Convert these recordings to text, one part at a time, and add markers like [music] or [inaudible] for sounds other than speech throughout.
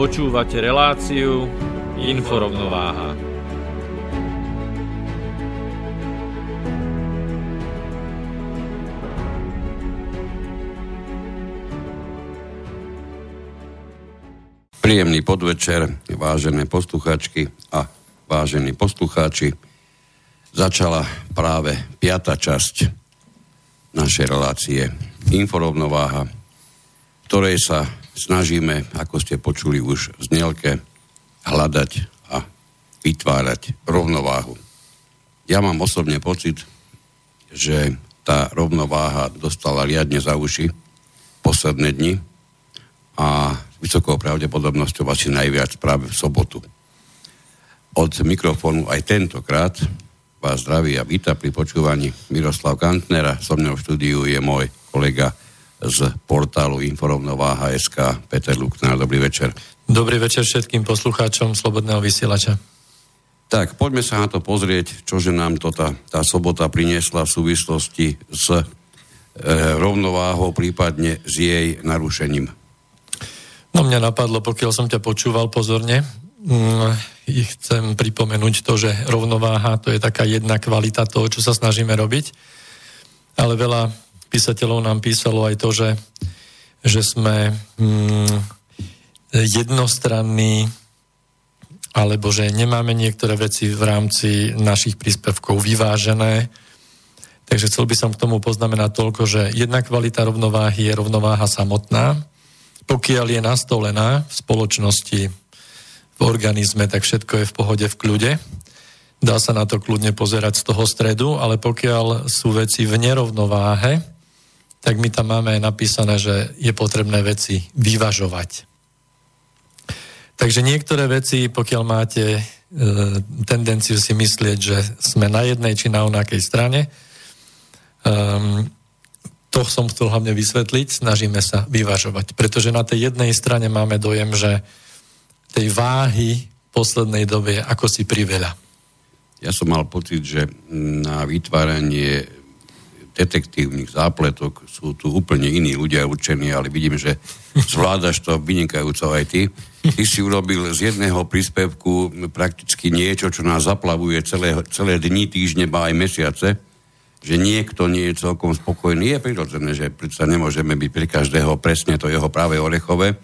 Počúvate reláciu Inforovnováha. Príjemný podvečer, vážené posluchačky a vážení poslucháči. Začala práve piata časť našej relácie Inforovnováha, ktorej sa snažíme, ako ste počuli už v znelke, hľadať a vytvárať rovnováhu. Ja mám osobne pocit, že tá rovnováha dostala riadne za uši posledné dni a vysokou pravdepodobnosťou asi najviac práve v sobotu. Od mikrofónu aj tentokrát vás zdraví a víta pri počúvaní Miroslav Kantnera. So mnou v štúdiu je môj kolega z portálu Inforovnováha.sk. Peter Luknár, dobrý večer. Dobrý večer všetkým poslucháčom Slobodného vysielača. Tak, poďme sa na to pozrieť, čože nám to tá, tá sobota priniesla v súvislosti s e, rovnováhou, prípadne s jej narušením. No mňa napadlo, pokiaľ som ťa počúval pozorne, mm, chcem pripomenúť to, že rovnováha to je taká jedna kvalita toho, čo sa snažíme robiť, ale veľa písateľov nám písalo aj to, že, že sme mm, jednostranní, alebo že nemáme niektoré veci v rámci našich príspevkov vyvážené. Takže chcel by som k tomu poznamenať toľko, že jedna kvalita rovnováhy je rovnováha samotná. Pokiaľ je nastolená v spoločnosti, v organizme, tak všetko je v pohode, v kľude. Dá sa na to kľudne pozerať z toho stredu, ale pokiaľ sú veci v nerovnováhe, tak my tam máme napísané, že je potrebné veci vyvažovať. Takže niektoré veci, pokiaľ máte e, tendenciu si myslieť, že sme na jednej či na onakej strane, um, to som chcel hlavne vysvetliť, snažíme sa vyvažovať. Pretože na tej jednej strane máme dojem, že tej váhy poslednej dobe je ako si priveľa. Ja som mal pocit, že na vytváranie detektívnych zápletok sú tu úplne iní ľudia určení, ale vidím, že zvládaš to vynikajúco aj ty. Ty si urobil z jedného príspevku prakticky niečo, čo nás zaplavuje celé, celé dni, týždne, ba aj mesiace, že niekto nie je celkom spokojný. Je prirodzené, že predsa nemôžeme byť pri každého presne to jeho práve orechové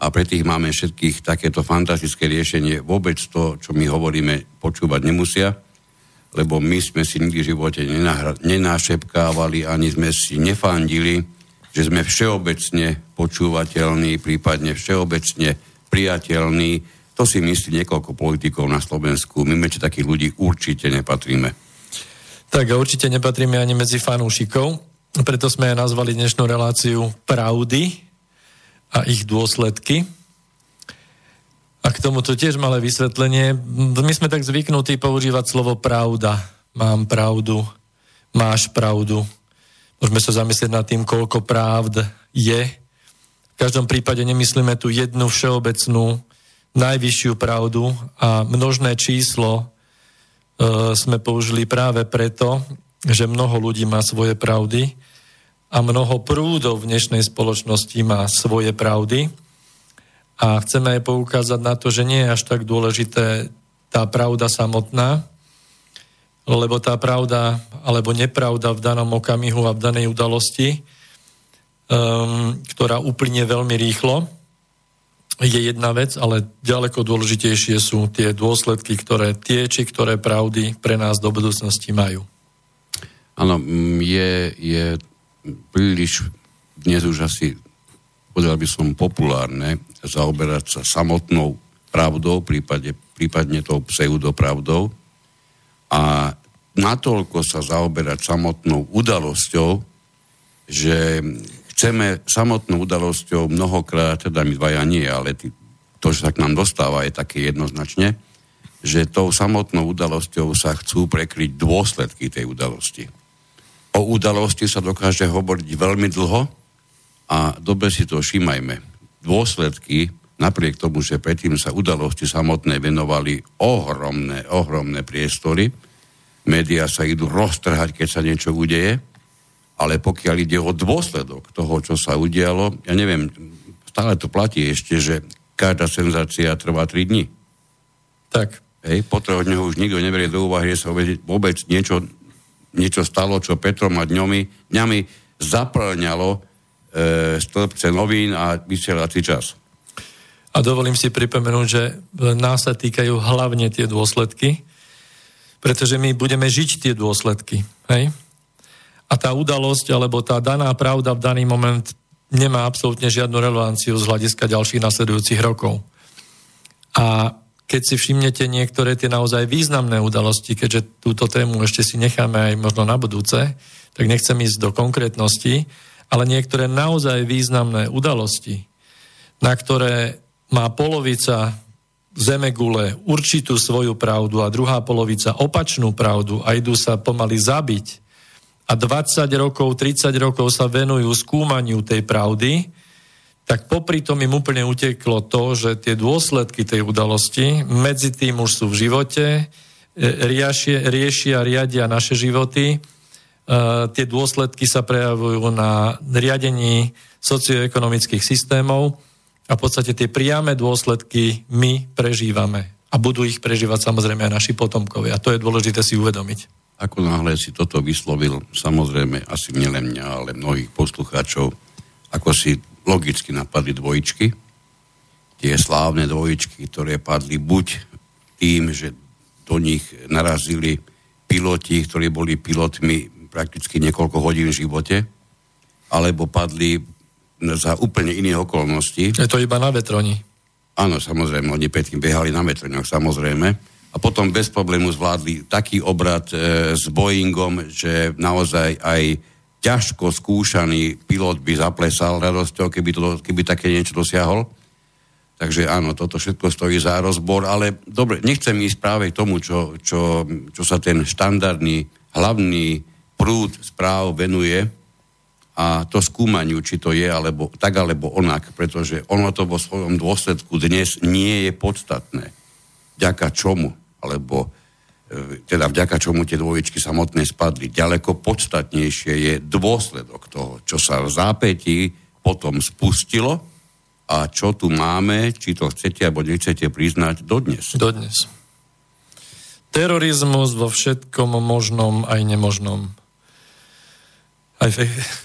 a pre tých máme všetkých takéto fantastické riešenie. Vôbec to, čo my hovoríme, počúvať nemusia lebo my sme si nikdy v živote nenášepkávali, ani sme si nefandili, že sme všeobecne počúvateľní, prípadne všeobecne priateľní. To si myslí niekoľko politikov na Slovensku. My medzi takých ľudí určite nepatríme. Tak a určite nepatríme ani medzi fanúšikov. Preto sme aj nazvali dnešnú reláciu Pravdy a ich dôsledky. A k tomuto tiež malé vysvetlenie. My sme tak zvyknutí používať slovo pravda. Mám pravdu, máš pravdu. Môžeme sa zamyslieť nad tým, koľko pravd je. V každom prípade nemyslíme tu jednu všeobecnú, najvyššiu pravdu a množné číslo e, sme použili práve preto, že mnoho ľudí má svoje pravdy a mnoho prúdov v dnešnej spoločnosti má svoje pravdy a chceme aj poukázať na to, že nie je až tak dôležité tá pravda samotná, lebo tá pravda alebo nepravda v danom okamihu a v danej udalosti, um, ktorá uplynie veľmi rýchlo, je jedna vec, ale ďaleko dôležitejšie sú tie dôsledky, ktoré tie či ktoré pravdy pre nás do budúcnosti majú. Áno, je, je príliš dnes už asi, povedal by som, populárne zaoberať sa samotnou pravdou, prípade, prípadne tou pseudopravdou a natoľko sa zaoberať samotnou udalosťou, že chceme samotnou udalosťou mnohokrát, teda my dvaja nie, ale ty, to, čo sa k nám dostáva, je také jednoznačne, že tou samotnou udalosťou sa chcú prekryť dôsledky tej udalosti. O udalosti sa dokáže hovoriť veľmi dlho a dobre si to všímajme. Dôsledky, napriek tomu, že predtým sa udalosti samotné venovali ohromné, ohromné priestory, médiá sa idú roztrhať, keď sa niečo udeje, ale pokiaľ ide o dôsledok toho, čo sa udialo, ja neviem, stále to platí ešte, že každá senzácia trvá 3 dní. Tak. Hej, po troch dňoch už nikto neberie do úvahy, že sa vôbec niečo, niečo stalo, čo Petrom a dňomi, dňami zaplňalo stĺpce novín a vysielací čas. A dovolím si pripomenúť, že nás sa týkajú hlavne tie dôsledky, pretože my budeme žiť tie dôsledky. Hej? a tá udalosť alebo tá daná pravda v daný moment nemá absolútne žiadnu relevanciu z hľadiska ďalších nasledujúcich rokov. A keď si všimnete niektoré tie naozaj významné udalosti, keďže túto tému ešte si necháme aj možno na budúce, tak nechcem ísť do konkrétnosti, ale niektoré naozaj významné udalosti, na ktoré má polovica Zemegule určitú svoju pravdu a druhá polovica opačnú pravdu a idú sa pomaly zabiť. A 20 rokov, 30 rokov sa venujú skúmaniu tej pravdy, tak popri tom im úplne uteklo to, že tie dôsledky tej udalosti medzi tým už sú v živote, e, riešia, riešia riadia naše životy, tie dôsledky sa prejavujú na riadení socioekonomických systémov a v podstate tie priame dôsledky my prežívame. A budú ich prežívať samozrejme aj naši potomkovia. A to je dôležité si uvedomiť. Ako náhle si toto vyslovil, samozrejme asi nielen mňa, ale mnohých poslucháčov, ako si logicky napadli dvojičky, tie slávne dvojičky, ktoré padli buď tým, že do nich narazili piloti, ktorí boli pilotmi prakticky niekoľko hodín v živote, alebo padli za úplne iných okolností. Je to iba na vetroni. Áno, samozrejme, oni predtým behali na vetroňoch, samozrejme a potom bez problému zvládli taký obrad e, s Boeingom, že naozaj aj ťažko skúšaný pilot by zaplesal radosťou, keby, to, keby také niečo dosiahol. Takže áno, toto všetko stojí za rozbor, ale dobre, nechcem ísť práve k tomu, čo, čo, čo sa ten štandardný hlavný prúd správ venuje a to skúmaniu, či to je alebo, tak alebo onak, pretože ono to vo svojom dôsledku dnes nie je podstatné. Ďaka čomu? alebo e, teda vďaka čomu tie dvojičky samotné spadli. Ďaleko podstatnejšie je dôsledok toho, čo sa v zápätí potom spustilo a čo tu máme, či to chcete alebo nechcete priznať, dodnes. Dodnes. Terorizmus vo všetkom možnom aj nemožnom. Aj,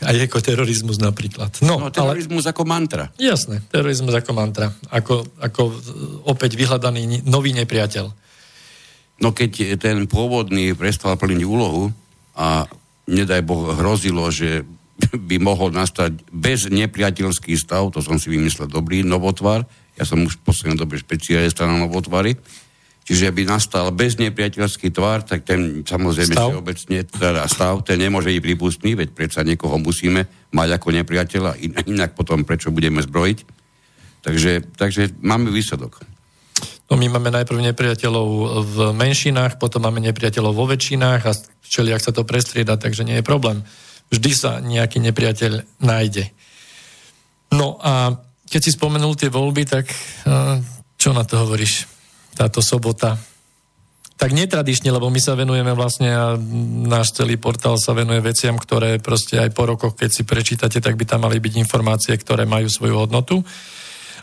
aj ekoterorizmus napríklad. No, no terorizmus ale, ako mantra. Jasné, terorizmus ako mantra. Ako, ako opäť vyhľadaný nový nepriateľ. No keď ten pôvodný prestal plniť úlohu a nedaj Boh hrozilo, že [laughs] by mohol nastať bez nepriateľský stav, to som si vymyslel dobrý novotvar, ja som už v poslednej dobe špecialista na novotvary, čiže by nastal bez nepriateľský tvar, tak ten samozrejme stav? obecne teda stav, ten nemôže byť prípustný, veď predsa niekoho musíme mať ako nepriateľa, inak potom prečo budeme zbrojiť. Takže, takže máme výsledok. No my máme najprv nepriateľov v menšinách, potom máme nepriateľov vo väčšinách a ak sa to prestrieda, takže nie je problém. Vždy sa nejaký nepriateľ nájde. No a keď si spomenul tie voľby, tak čo na to hovoríš? Táto sobota. Tak netradične, lebo my sa venujeme vlastne a náš celý portál sa venuje veciam, ktoré proste aj po rokoch, keď si prečítate, tak by tam mali byť informácie, ktoré majú svoju hodnotu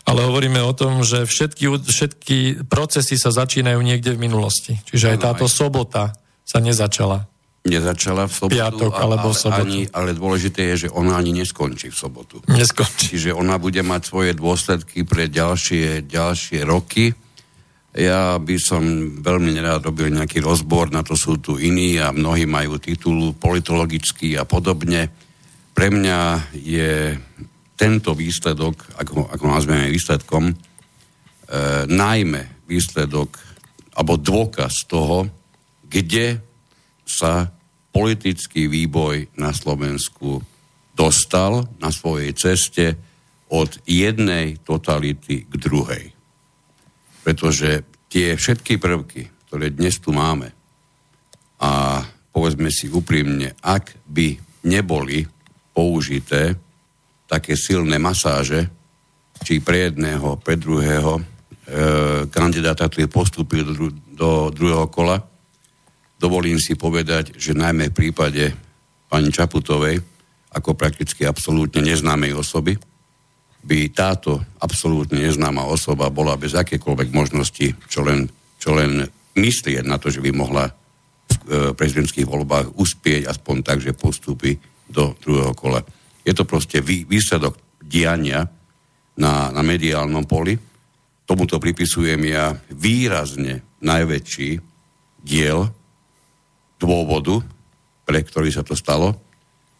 ale hovoríme o tom, že všetky, všetky procesy sa začínajú niekde v minulosti. Čiže aj táto sobota sa nezačala. nezačala v sobotu. Piatok alebo v sobotu. Ani, ale dôležité je, že ona ani neskončí v sobotu. Neskončí. Čiže ona bude mať svoje dôsledky pre ďalšie, ďalšie roky. Ja by som veľmi nerád robil nejaký rozbor, na to sú tu iní a mnohí majú titul politologický a podobne. Pre mňa je tento výsledok, ako, ako nazveme výsledkom, e, najmä výsledok alebo dôkaz toho, kde sa politický výboj na Slovensku dostal na svojej ceste od jednej totality k druhej. Pretože tie všetky prvky, ktoré dnes tu máme, a povedzme si úprimne, ak by neboli použité také silné masáže, či pre jedného, pre druhého e, kandidáta, ktorý postúpil do, do druhého kola, dovolím si povedať, že najmä v prípade pani Čaputovej, ako prakticky absolútne neznámej osoby, by táto absolútne neznáma osoba bola bez akékoľvek možnosti, čo len, čo len myslieť na to, že by mohla v e, prezidentských voľbách uspieť aspoň tak, že postúpi do druhého kola. Je to proste vý, výsledok diania na, na mediálnom poli. Tomuto pripisujem ja výrazne najväčší diel dôvodu, pre ktorý sa to stalo,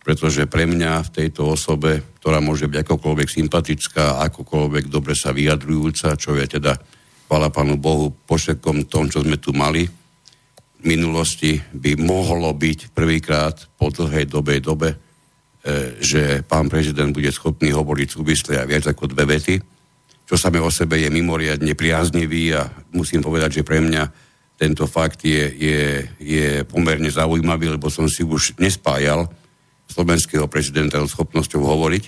pretože pre mňa v tejto osobe, ktorá môže byť akokoľvek sympatická, akokoľvek dobre sa vyjadrujúca, čo je teda, chvala Pánu Bohu, pošekom tom, čo sme tu mali v minulosti, by mohlo byť prvýkrát po dlhej dobej dobe, e, že pán prezident bude schopný hovoriť súvisle a viac ako dve vety, čo same o sebe je mimoriadne priaznivý a musím povedať, že pre mňa tento fakt je, je, je pomerne zaujímavý, lebo som si už nespájal slovenského prezidenta so schopnosťou hovoriť.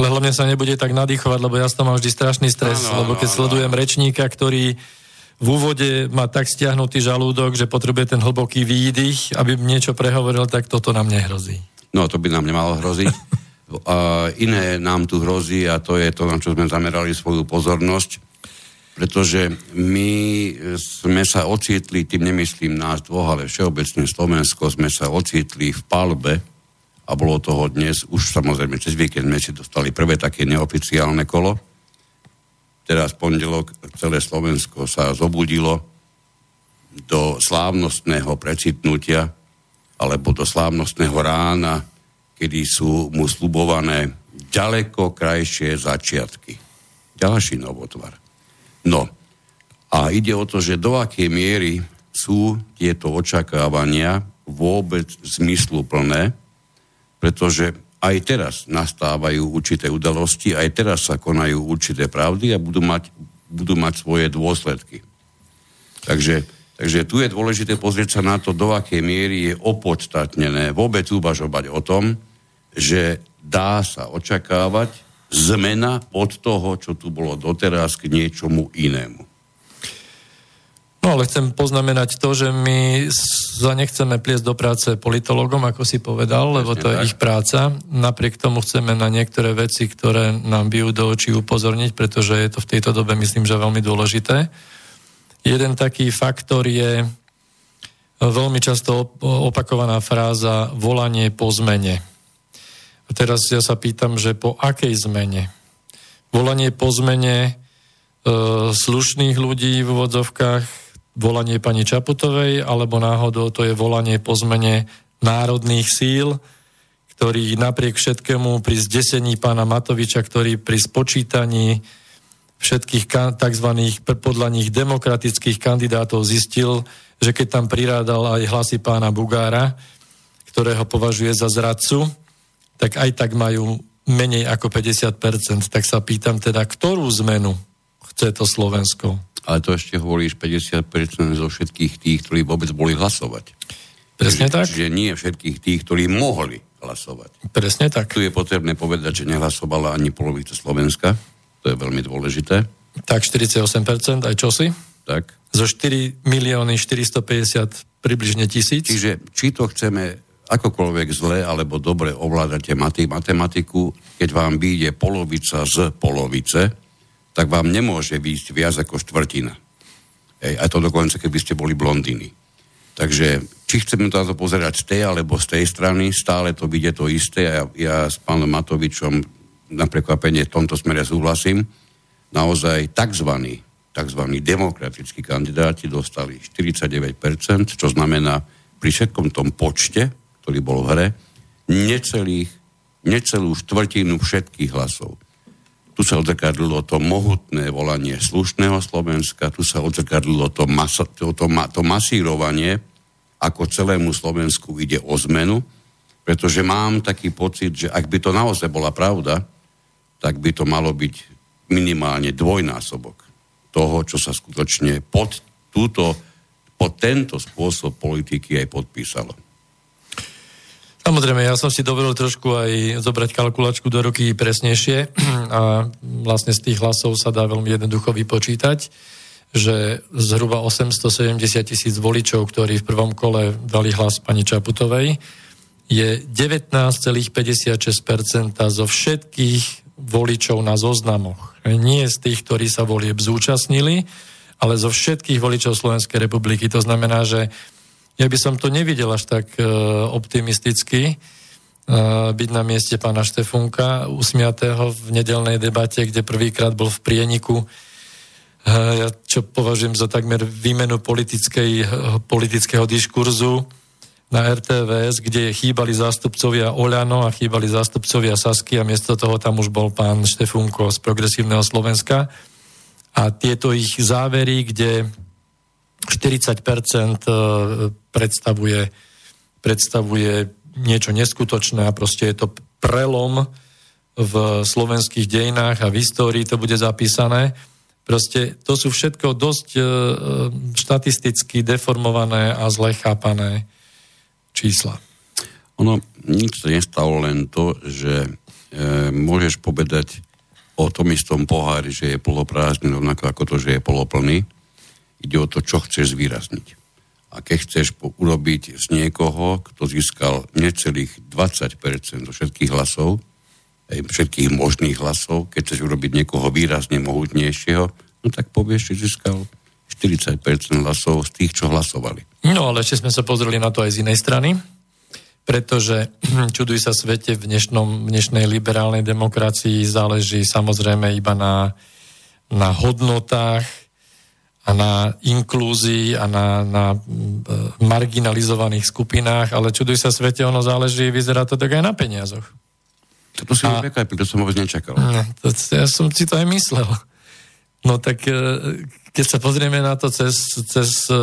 Ale hlavne sa nebude tak nadýchovať, lebo ja som mám vždy strašný stres, ano, lebo keď ano, sledujem ano. rečníka, ktorý v úvode má tak stiahnutý žalúdok, že potrebuje ten hlboký výdych, aby niečo prehovoril, tak toto nám nehrozí. No, to by nám nemalo hroziť. [laughs] a iné nám tu hrozí a to je to, na čo sme zamerali svoju pozornosť pretože my sme sa ocitli, tým nemyslím nás dvoch, ale všeobecne Slovensko, sme sa ocitli v palbe a bolo toho dnes, už samozrejme cez víkend sme si dostali prvé také neoficiálne kolo. Teraz pondelok celé Slovensko sa zobudilo do slávnostného precitnutia alebo do slávnostného rána, kedy sú mu slubované ďaleko krajšie začiatky. Ďalší novotvar. No a ide o to, že do akej miery sú tieto očakávania vôbec zmysluplné, pretože aj teraz nastávajú určité udalosti, aj teraz sa konajú určité pravdy a budú mať, budú mať svoje dôsledky. Takže, takže tu je dôležité pozrieť sa na to, do akej miery je opodstatnené vôbec uvažovať o tom, že dá sa očakávať zmena od toho, čo tu bolo doteraz, k niečomu inému. No ale chcem poznamenať to, že my sa nechceme pliesť do práce politologom, ako si povedal, lebo to je ich práca. Napriek tomu chceme na niektoré veci, ktoré nám bijú do očí upozorniť, pretože je to v tejto dobe, myslím, že veľmi dôležité. Jeden taký faktor je veľmi často opakovaná fráza volanie po zmene. A teraz ja sa pýtam, že po akej zmene? Volanie po zmene e, slušných ľudí v úvodzovkách, volanie pani Čaputovej, alebo náhodou to je volanie po zmene národných síl, ktorý napriek všetkému pri zdesení pána Matoviča, ktorý pri spočítaní všetkých tzv. podľa nich demokratických kandidátov zistil, že keď tam prirádal aj hlasy pána Bugára, ktorého považuje za zradcu, tak aj tak majú menej ako 50%. Tak sa pýtam teda, ktorú zmenu chce to Slovensko? Ale to ešte hovoríš 50% zo všetkých tých, ktorí vôbec boli hlasovať. Presne Čiže, tak? Čiže nie všetkých tých, ktorí mohli hlasovať. Presne tak. Tu je potrebné povedať, že nehlasovala ani polovica Slovenska. To je veľmi dôležité. Tak 48%, aj čo si? Tak. Zo 4 milióny 450 približne tisíc. Čiže či to chceme akokoľvek zle alebo dobre ovládate matematiku, keď vám vyjde polovica z polovice, tak vám nemôže výjsť viac ako štvrtina. Ej, a to dokonca, keby ste boli blondiny. Takže či chceme na to pozerať z tej alebo z tej strany, stále to vidie to isté ja, ja s pánom Matovičom na prekvapenie v tomto smere súhlasím. Naozaj tzv. tzv. demokratickí kandidáti dostali 49%, čo znamená pri všetkom tom počte, ktorý bol v hre, necelých, necelú štvrtinu všetkých hlasov. Tu sa odzrkadlilo to mohutné volanie slušného Slovenska, tu sa odzrkadlilo to, masa, to, to, to masírovanie ako celému Slovensku ide o zmenu, pretože mám taký pocit, že ak by to naozaj bola pravda, tak by to malo byť minimálne dvojnásobok toho, čo sa skutočne pod, túto, pod tento spôsob politiky aj podpísalo. Samozrejme, ja som si dovolil trošku aj zobrať kalkulačku do ruky presnejšie [clears throat] a vlastne z tých hlasov sa dá veľmi jednoducho vypočítať že zhruba 870 tisíc voličov, ktorí v prvom kole dali hlas pani Čaputovej, je 19,56% zo všetkých voličov na zoznamoch. Nie z tých, ktorí sa volieb zúčastnili, ale zo všetkých voličov Slovenskej republiky. To znamená, že ja by som to nevidel až tak e, optimisticky, e, byť na mieste pána Štefunka, usmiatého v nedelnej debate, kde prvýkrát bol v prieniku ja čo považujem za takmer výmenu politickej, politického diskurzu na RTVS, kde chýbali zástupcovia Oľano a chýbali zástupcovia Sasky a miesto toho tam už bol pán Štefunko z Progresívneho Slovenska. A tieto ich závery, kde 40% e, predstavuje, predstavuje niečo neskutočné a proste je to prelom v slovenských dejinách a v histórii to bude zapísané Proste to sú všetko dosť e, e, štatisticky deformované a zle chápané čísla. Ono, nič sa nestalo len to, že e, môžeš povedať o tom istom pohári, že je poloprázdny, rovnako ako to, že je poloplný. Ide o to, čo chceš zvýrazniť. A keď chceš po- urobiť z niekoho, kto získal necelých 20% do všetkých hlasov, všetkých možných hlasov, keď chceš urobiť niekoho výrazne mohutnejšieho, no tak povieš, že získal 40% hlasov z tých, čo hlasovali. No ale ešte sme sa pozreli na to aj z inej strany, pretože [clears throat] čuduj sa svete v, dnešnom, v dnešnej liberálnej demokracii záleží samozrejme iba na, na hodnotách a na inklúzii a na, na e, marginalizovaných skupinách, ale čuduj sa svete, ono záleží, vyzerá to tak aj na peniazoch. To si a... prekvapil, to som vôbec nečakal. No, to, ja som si to aj myslel. No tak e, keď sa pozrieme na to cez, cez e,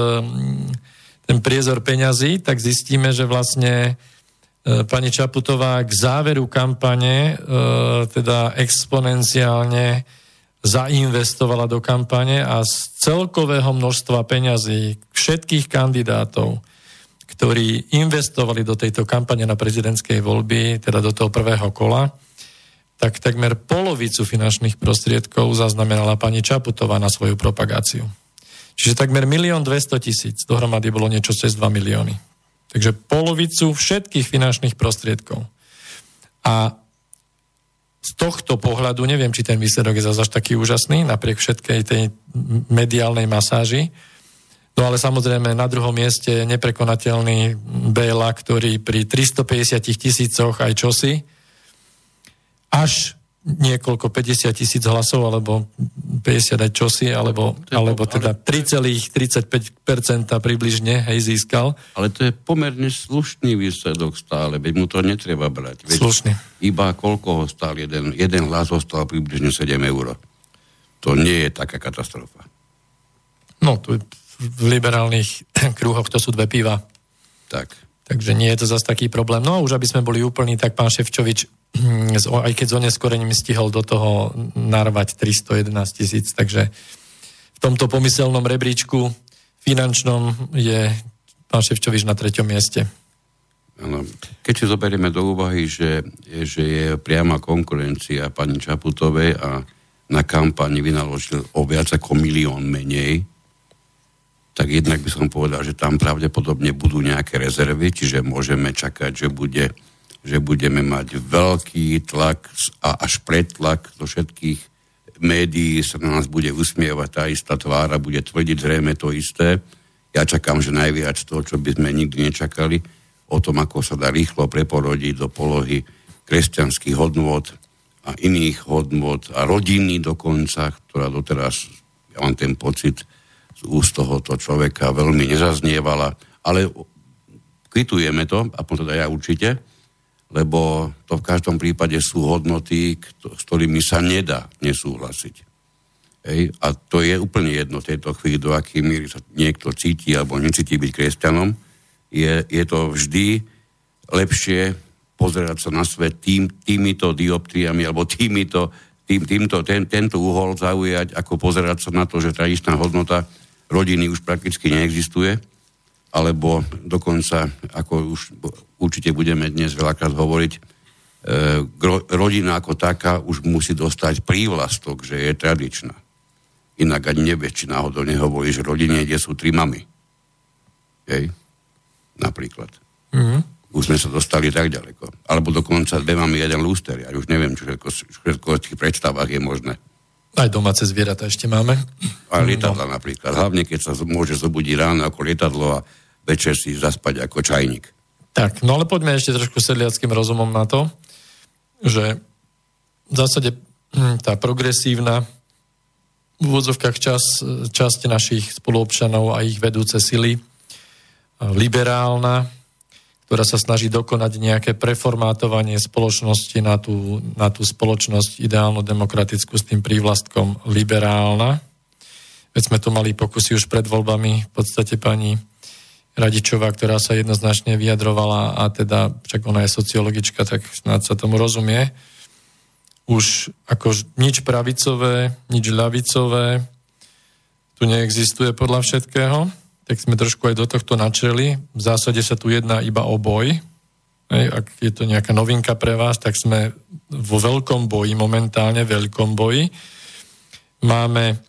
ten priezor peňazí, tak zistíme, že vlastne pani Čaputová k záveru kampane teda exponenciálne zainvestovala do kampane a z celkového množstva peňazí všetkých kandidátov, ktorí investovali do tejto kampane na prezidentskej voľby, teda do toho prvého kola, tak takmer polovicu finančných prostriedkov zaznamenala pani Čaputová na svoju propagáciu. Čiže takmer 1 200 tisíc, dohromady bolo niečo cez 2 milióny. Takže polovicu všetkých finančných prostriedkov. A z tohto pohľadu, neviem, či ten výsledok je zase taký úžasný, napriek všetkej tej mediálnej masáži, No ale samozrejme na druhom mieste neprekonateľný Béla, ktorý pri 350 tisícoch aj čosi, až niekoľko 50 tisíc hlasov, alebo 50 aj čosi, alebo, alebo teda 3,35% približne hej, získal. Ale to je pomerne slušný výsledok stále, veď mu to netreba brať. Veď slušný. Iba koľko ho stál jeden, jeden hlas ho stál približne 7 eur. To nie je taká katastrofa. No, je v liberálnych krúhoch to sú dve piva. Tak. Takže nie je to zase taký problém. No a už aby sme boli úplní, tak pán Ševčovič, aj keď s oneskorením stihol do toho narvať 311 tisíc, takže v tomto pomyselnom rebríčku finančnom je pán Ševčovič na treťom mieste. Ano. Keď si zoberieme do úvahy, že, že je priama konkurencia pani Čaputovej a na kampani vynaložil o viac ako milión menej, tak jednak by som povedal, že tam pravdepodobne budú nejaké rezervy, čiže môžeme čakať, že, bude, že budeme mať veľký tlak a až pretlak zo všetkých médií sa na nás bude usmievať tá istá tvára, bude tvrdiť zrejme to isté. Ja čakám, že najviac to, čo by sme nikdy nečakali, o tom, ako sa dá rýchlo preporodiť do polohy kresťanských hodnôt a iných hodnôt a rodiny dokonca, ktorá doteraz, ja mám ten pocit, z úst tohoto človeka veľmi nezaznievala, ale kvitujeme to, a potom teda ja určite, lebo to v každom prípade sú hodnoty, s ktorými sa nedá nesúhlasiť. Hej? A to je úplne jedno v tejto chvíli, do aký míry sa niekto cíti alebo necíti byť kresťanom. Je, je to vždy lepšie pozerať sa na svet tým, týmito dioptriami alebo týmito, tým, týmto, ten, tento uhol zaujať, ako pozerať sa na to, že tradičná hodnota rodiny už prakticky neexistuje, alebo dokonca, ako už určite budeme dnes veľakrát hovoriť, e, rodina ako taká už musí dostať prívlastok, že je tradičná. Inak ani nevieš, či náhodou nehovorí, že rodine, kde sú tri mamy. Hej? Napríklad. Mm-hmm. Už sme sa dostali tak ďaleko. Alebo dokonca dve mamy, jeden lúster. Ja už neviem, čo všetko, všetko v tých predstavách je možné. Aj domáce zvieratá ešte máme. A lietadla no. napríklad. Hlavne, keď sa môže zobudiť ráno ako lietadlo a večer si zaspať ako čajník. Tak, no ale poďme ešte trošku sedliackým rozumom na to, že v zásade hm, tá progresívna v úvodzovkách čas, časť našich spoluobčanov a ich vedúce sily, liberálna, ktorá sa snaží dokonať nejaké preformátovanie spoločnosti na tú, na tú spoločnosť ideálno demokratickú s tým prívlastkom liberálna. Veď sme tu mali pokusy už pred voľbami, v podstate pani Radičová, ktorá sa jednoznačne vyjadrovala a teda, však ona je sociologička, tak snáď sa tomu rozumie, už ako nič pravicové, nič ľavicové tu neexistuje podľa všetkého, tak sme trošku aj do tohto načreli. V zásade sa tu jedná iba o boj. Ak je to nejaká novinka pre vás, tak sme vo veľkom boji, momentálne veľkom boji. Máme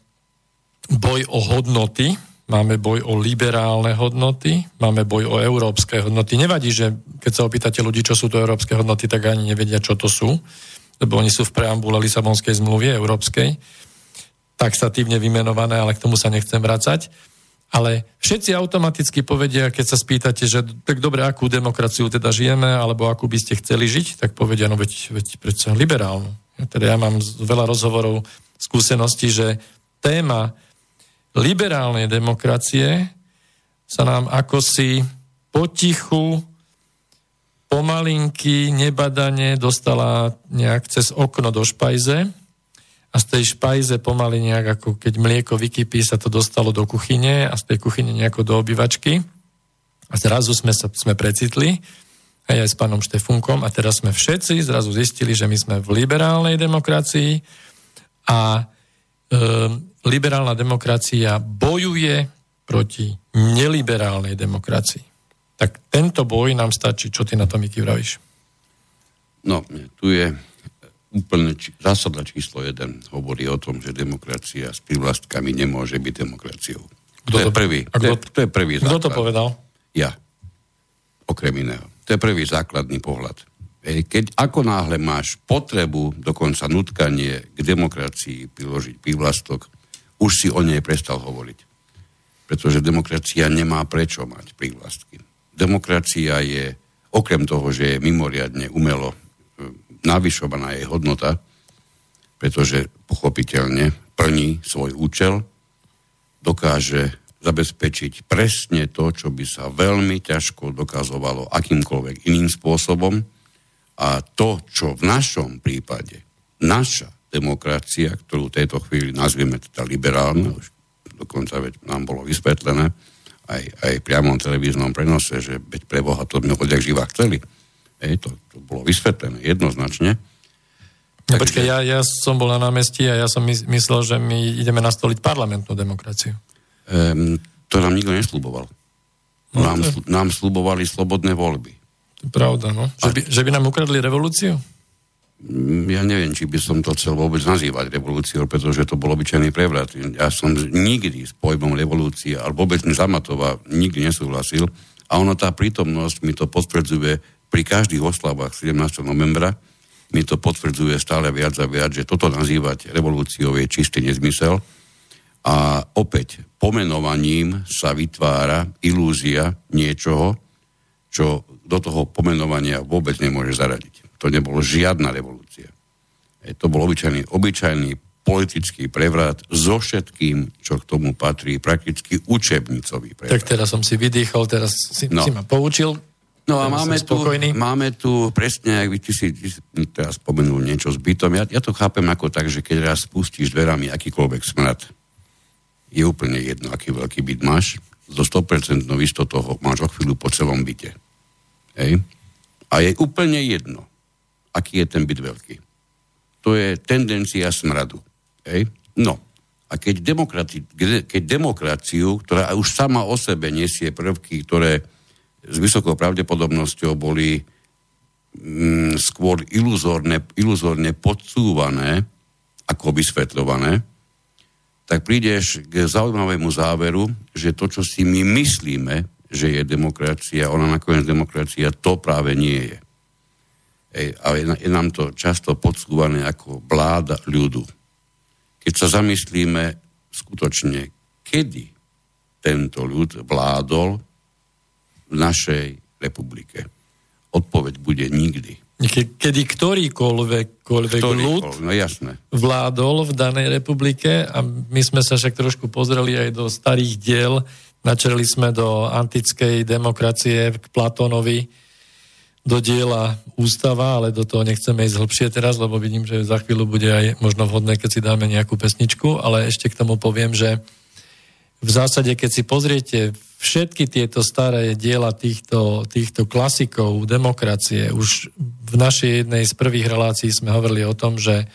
boj o hodnoty, máme boj o liberálne hodnoty, máme boj o európske hodnoty. Nevadí, že keď sa opýtate ľudí, čo sú to európske hodnoty, tak ani nevedia, čo to sú lebo oni sú v preambule Lisabonskej zmluvy európskej, taxatívne vymenované, ale k tomu sa nechcem vrácať. Ale všetci automaticky povedia, keď sa spýtate, že tak dobre, akú demokraciu teda žijeme, alebo akú by ste chceli žiť, tak povedia, no veď, veď predsa liberálnu. Ja, teda ja mám veľa rozhovorov, skúseností, že téma liberálnej demokracie sa nám ako si potichu pomalinky, nebadane dostala nejak cez okno do špajze a z tej špajze pomaly nejak ako keď mlieko vykypí sa to dostalo do kuchyne a z tej kuchyne nejako do obývačky a zrazu sme sa sme precitli aj, aj s pánom Štefunkom a teraz sme všetci zrazu zistili, že my sme v liberálnej demokracii a e, liberálna demokracia bojuje proti neliberálnej demokracii tak tento boj nám stačí. Čo ty na to, Miky, vravíš? No, tu je úplne či, zásada číslo jeden. Hovorí o tom, že demokracia s privlastkami nemôže byť demokraciou. Kto to, to je prvý. A kto, to, je, to je prvý kto to povedal? Ja. Okrem iného. To je prvý základný pohľad. Keď ako náhle máš potrebu, dokonca nutkanie k demokracii priložiť privlastok, už si o nej prestal hovoriť. Pretože demokracia nemá prečo mať prívlastky demokracia je, okrem toho, že je mimoriadne umelo e, navyšovaná jej hodnota, pretože pochopiteľne plní svoj účel, dokáže zabezpečiť presne to, čo by sa veľmi ťažko dokazovalo akýmkoľvek iným spôsobom. A to, čo v našom prípade, naša demokracia, ktorú v tejto chvíli nazvieme teda liberálna, už dokonca veď nám bolo vysvetlené, aj, aj priamom televíznom prenose, že veď pre Boha to sme odjak živa chceli. Ej, to, to bolo vysvetlené jednoznačne. No, Takže... Počkej, ja, ja som bol na námestí a ja som myslel, že my ideme nastoliť parlamentnú demokraciu. Um, to nám nikto nesľuboval. No, nám, to... nám slubovali slobodné voľby. To je pravda, no. Že by, že by nám ukradli revolúciu? Mm, ja neviem, či by som to chcel vôbec nazývať revolúciou, pretože to bol obyčajný prevrat. Ja som nikdy s pojmom revolúcia, alebo vôbec Zamatová nikdy nesúhlasil. A ono tá prítomnosť mi to potvrdzuje pri každých oslavách 17. novembra, mi to potvrdzuje stále viac a viac, že toto nazývať revolúciou je čistý nezmysel. A opäť, pomenovaním sa vytvára ilúzia niečoho, čo do toho pomenovania vôbec nemôže zaradiť. To nebolo žiadna revolúcia. E, to bol obyčajný, obyčajný politický prevrat so všetkým, čo k tomu patrí, prakticky učebnicový prevrat. Tak teraz som si vydýchol, teraz si, no. si ma poučil. No a máme tu, máme tu presne, ak by ty si, ty teraz spomenul niečo s bytom, ja, ja to chápem ako tak, že keď raz spustíš dverami akýkoľvek smrad, je úplne jedno, aký veľký byt máš, zo 100% istotou toho máš o chvíľu po celom byte. Hej? A je úplne jedno, aký je ten byt veľký. To je tendencia smradu. Hej? No, a keď, demokrati, keď demokraciu, ktorá už sama o sebe nesie prvky, ktoré s vysokou pravdepodobnosťou boli mm, skôr iluzórne, iluzórne podsúvané ako vysvetľované, tak prídeš k zaujímavému záveru, že to, čo si my myslíme, že je demokracia, ona nakoniec demokracia, to práve nie je. Ej, a je, je nám to často podsúvané ako vláda ľudu. Keď sa zamyslíme skutočne, kedy tento ľud vládol v našej republike. Odpoveď bude nikdy. Ke, kedy ktorýkoľvek, koľvek Ktorý, ľud no jasné. vládol v danej republike a my sme sa však trošku pozreli aj do starých diel, načerli sme do antickej demokracie k Platónovi, do diela ústava, ale do toho nechceme ísť hlbšie teraz, lebo vidím, že za chvíľu bude aj možno vhodné, keď si dáme nejakú pesničku, ale ešte k tomu poviem, že v zásade, keď si pozriete všetky tieto staré diela týchto, týchto klasikov demokracie, už v našej jednej z prvých relácií sme hovorili o tom, že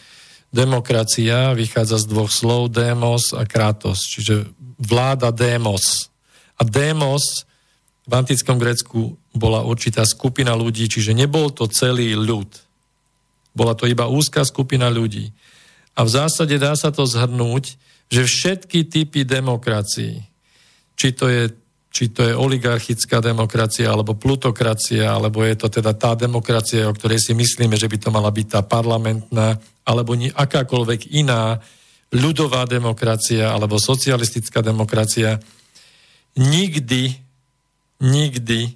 demokracia vychádza z dvoch slov demos a kratos, čiže vláda demos. A demos v antickom Grécku bola určitá skupina ľudí, čiže nebol to celý ľud. Bola to iba úzka skupina ľudí. A v zásade dá sa to zhrnúť, že všetky typy demokracií, či to je či to je oligarchická demokracia, alebo plutokracia, alebo je to teda tá demokracia, o ktorej si myslíme, že by to mala byť tá parlamentná, alebo akákoľvek iná ľudová demokracia, alebo socialistická demokracia. Nikdy, nikdy,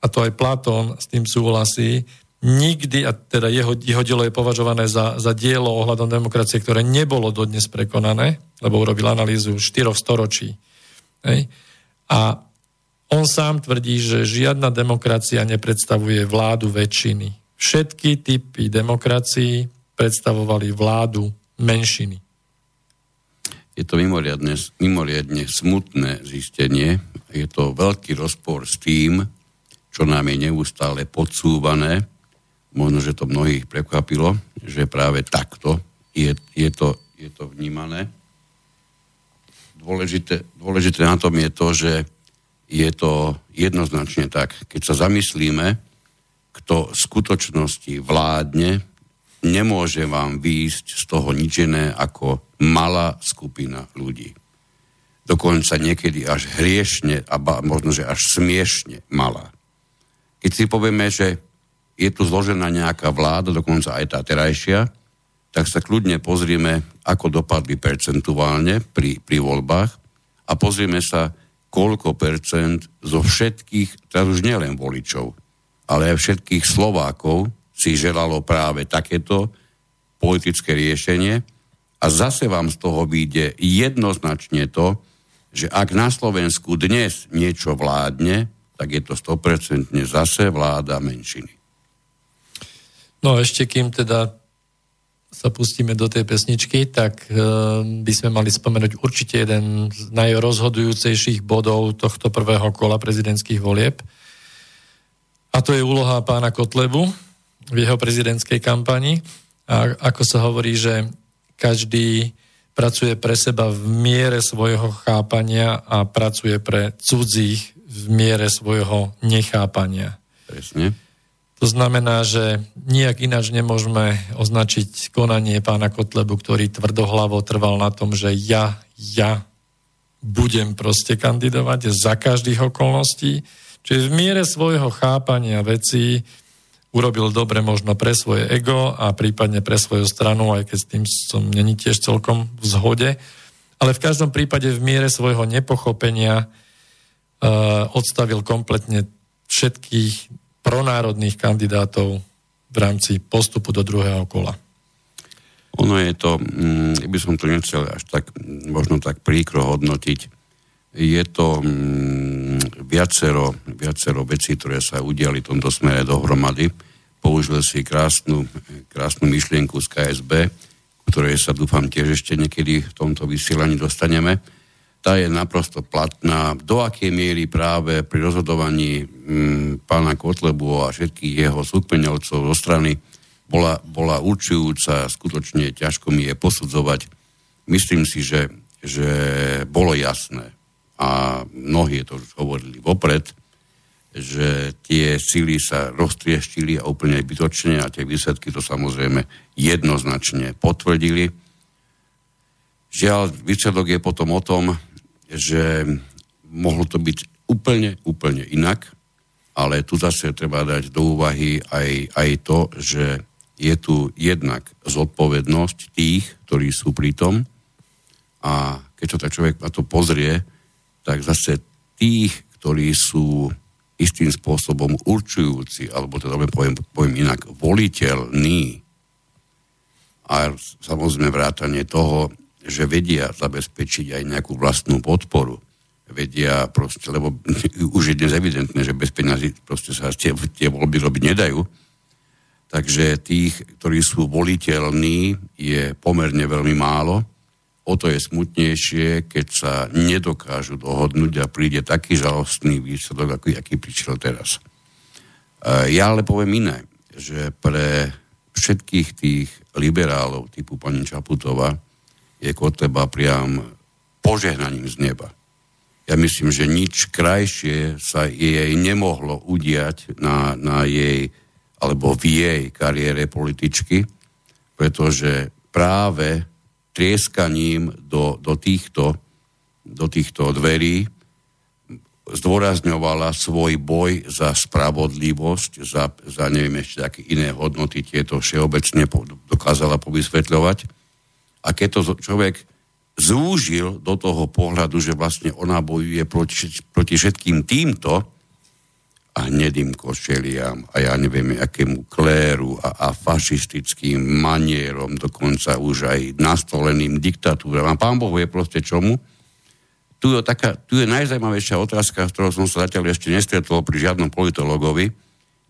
a to aj Platón s tým súhlasí, nikdy, a teda jeho, jeho dielo je považované za, za dielo ohľadom demokracie, ktoré nebolo dodnes prekonané, lebo urobil analýzu štyroch storočí. Hej a on sám tvrdí, že žiadna demokracia nepredstavuje vládu väčšiny. Všetky typy demokracií predstavovali vládu menšiny. Je to mimoriadne, mimoriadne smutné zistenie. Je to veľký rozpor s tým, čo nám je neustále podsúvané. Možno, že to mnohých prekvapilo, že práve takto je, je, to, je to vnímané dôležité, dôležité na tom je to, že je to jednoznačne tak. Keď sa zamyslíme, kto v skutočnosti vládne, nemôže vám výjsť z toho nič iné ako malá skupina ľudí. Dokonca niekedy až hriešne a možno, že až smiešne malá. Keď si povieme, že je tu zložená nejaká vláda, dokonca aj tá terajšia, tak sa kľudne pozrieme, ako dopadli percentuálne pri, pri voľbách a pozrieme sa, koľko percent zo všetkých, teraz už nielen voličov, ale aj všetkých Slovákov si želalo práve takéto politické riešenie a zase vám z toho vyjde jednoznačne to, že ak na Slovensku dnes niečo vládne, tak je to 100% zase vláda menšiny. No ešte kým teda sa pustíme do tej pesničky, tak e, by sme mali spomenúť určite jeden z najrozhodujúcejších bodov tohto prvého kola prezidentských volieb. A to je úloha pána Kotlebu v jeho prezidentskej kampani. A ako sa hovorí, že každý pracuje pre seba v miere svojho chápania a pracuje pre cudzích v miere svojho nechápania. Presne. To znamená, že nijak ináč nemôžeme označiť konanie pána Kotlebu, ktorý tvrdohlavo trval na tom, že ja, ja budem proste kandidovať za každých okolností. Čiže v miere svojho chápania vecí urobil dobre možno pre svoje ego a prípadne pre svoju stranu, aj keď s tým som není tiež celkom v zhode. Ale v každom prípade v miere svojho nepochopenia uh, odstavil kompletne všetkých pronárodných kandidátov v rámci postupu do druhého kola. Ono je to, mm, by som to nechcel až tak, možno tak príkro hodnotiť, je to mm, viacero, viacero vecí, ktoré sa udiali v tomto smere dohromady. Použil si krásnu, krásnu myšlienku z KSB, ktorej sa dúfam tiež ešte niekedy v tomto vysielaní dostaneme, tá je naprosto platná. Do akej miery práve pri rozhodovaní m, mm, pána Kotlebu a všetkých jeho súkmeňovcov zo strany bola, bola určujúca, skutočne ťažko mi je posudzovať. Myslím si, že, že bolo jasné a mnohí to už hovorili vopred, že tie síly sa roztrieštili a úplne bytočne a tie výsledky to samozrejme jednoznačne potvrdili. Žiaľ, výsledok je potom o tom, že mohlo to byť úplne, úplne inak, ale tu zase treba dať do úvahy aj, aj to, že je tu jednak zodpovednosť tých, ktorí sú pri tom. A keď sa tak človek na to pozrie, tak zase tých, ktorí sú istým spôsobom určujúci, alebo teda poviem, poviem inak, voliteľný a samozrejme vrátanie toho, že vedia zabezpečiť aj nejakú vlastnú podporu. Vedia proste, lebo [laughs] už je dnes evidentné, že bez peňazí proste sa tie, tie voľby robiť nedajú. Takže tých, ktorí sú voliteľní, je pomerne veľmi málo o to je smutnejšie, keď sa nedokážu dohodnúť a príde taký žalostný výsledok, aký, aký prišiel teraz. Ja ale poviem iné, že pre všetkých tých liberálov typu pani Čaputova je Kotleba priam požehnaním z neba. Ja myslím, že nič krajšie sa jej nemohlo udiať na, na jej alebo v jej kariére političky, pretože práve trieskaním do, do, týchto, do týchto dverí zdôrazňovala svoj boj za spravodlivosť, za, za neviem ešte také iné hodnoty, tieto všeobecne dokázala povysvetľovať. A keď to človek zúžil do toho pohľadu, že vlastne ona bojuje proti, proti všetkým týmto, a hnedým košeliam a ja neviem, akému kléru a, a fašistickým manierom, dokonca už aj nastoleným diktatúram. A pán Boh je proste čomu. Tu je, taká, tu je najzajímavejšia otázka, s ktorou som sa zatiaľ ešte nestretol pri žiadnom politologovi,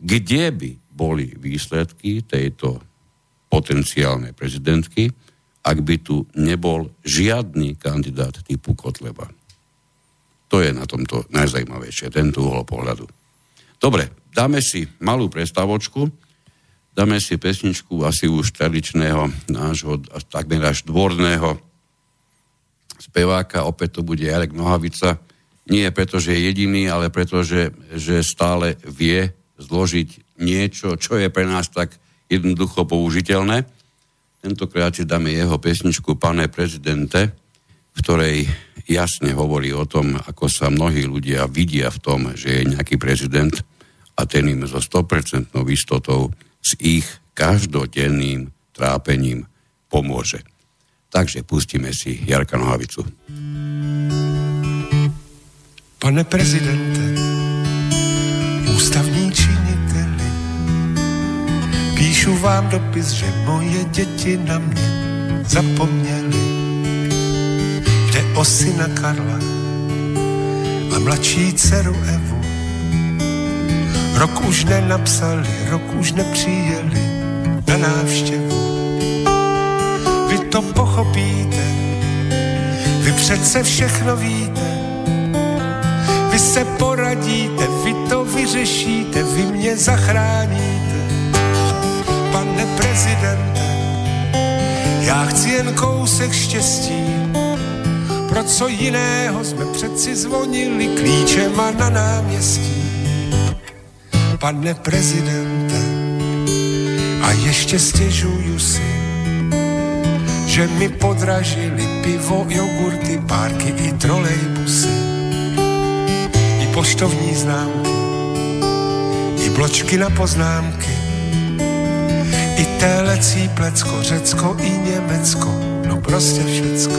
kde by boli výsledky tejto potenciálnej prezidentky, ak by tu nebol žiadny kandidát typu Kotleba. To je na tomto najzajímavejšie, tento uhol pohľadu. Dobre, dáme si malú prestavočku, dáme si pesničku asi už tradičného nášho takmer až dvorného speváka, opäť to bude Jarek Nohavica. Nie preto, že je jediný, ale preto, že, že stále vie zložiť niečo, čo je pre nás tak jednoducho použiteľné. Tentokrát si dáme jeho pesničku Pane prezidente, v ktorej jasne hovorí o tom, ako sa mnohí ľudia vidia v tom, že je nejaký prezident a ten im so 100% istotou s ich každodenným trápením pomôže. Takže pustíme si Jarka Nohavicu. Pane prezidente, píšu vám dopis, že moje děti na mě zapomněli. Jde o syna Karla a mladší dceru Evu Rok už nenapsali, rok už nepřijeli na návštěvu. Vy to pochopíte, vy přece všechno víte. Vy se poradíte, vy to vyřešíte, vy mě zachráníte. Pane prezidente, já chci jen kousek štěstí, pro co jiného jsme přeci zvonili klíčema na náměstí? Pane prezidente, a ještě stěžuju si, že mi podražili pivo, jogurty, párky i trolejbusy, i poštovní známky, i bločky na poznámky, telecí plecko, Řecko i Německo, no prostě všecko.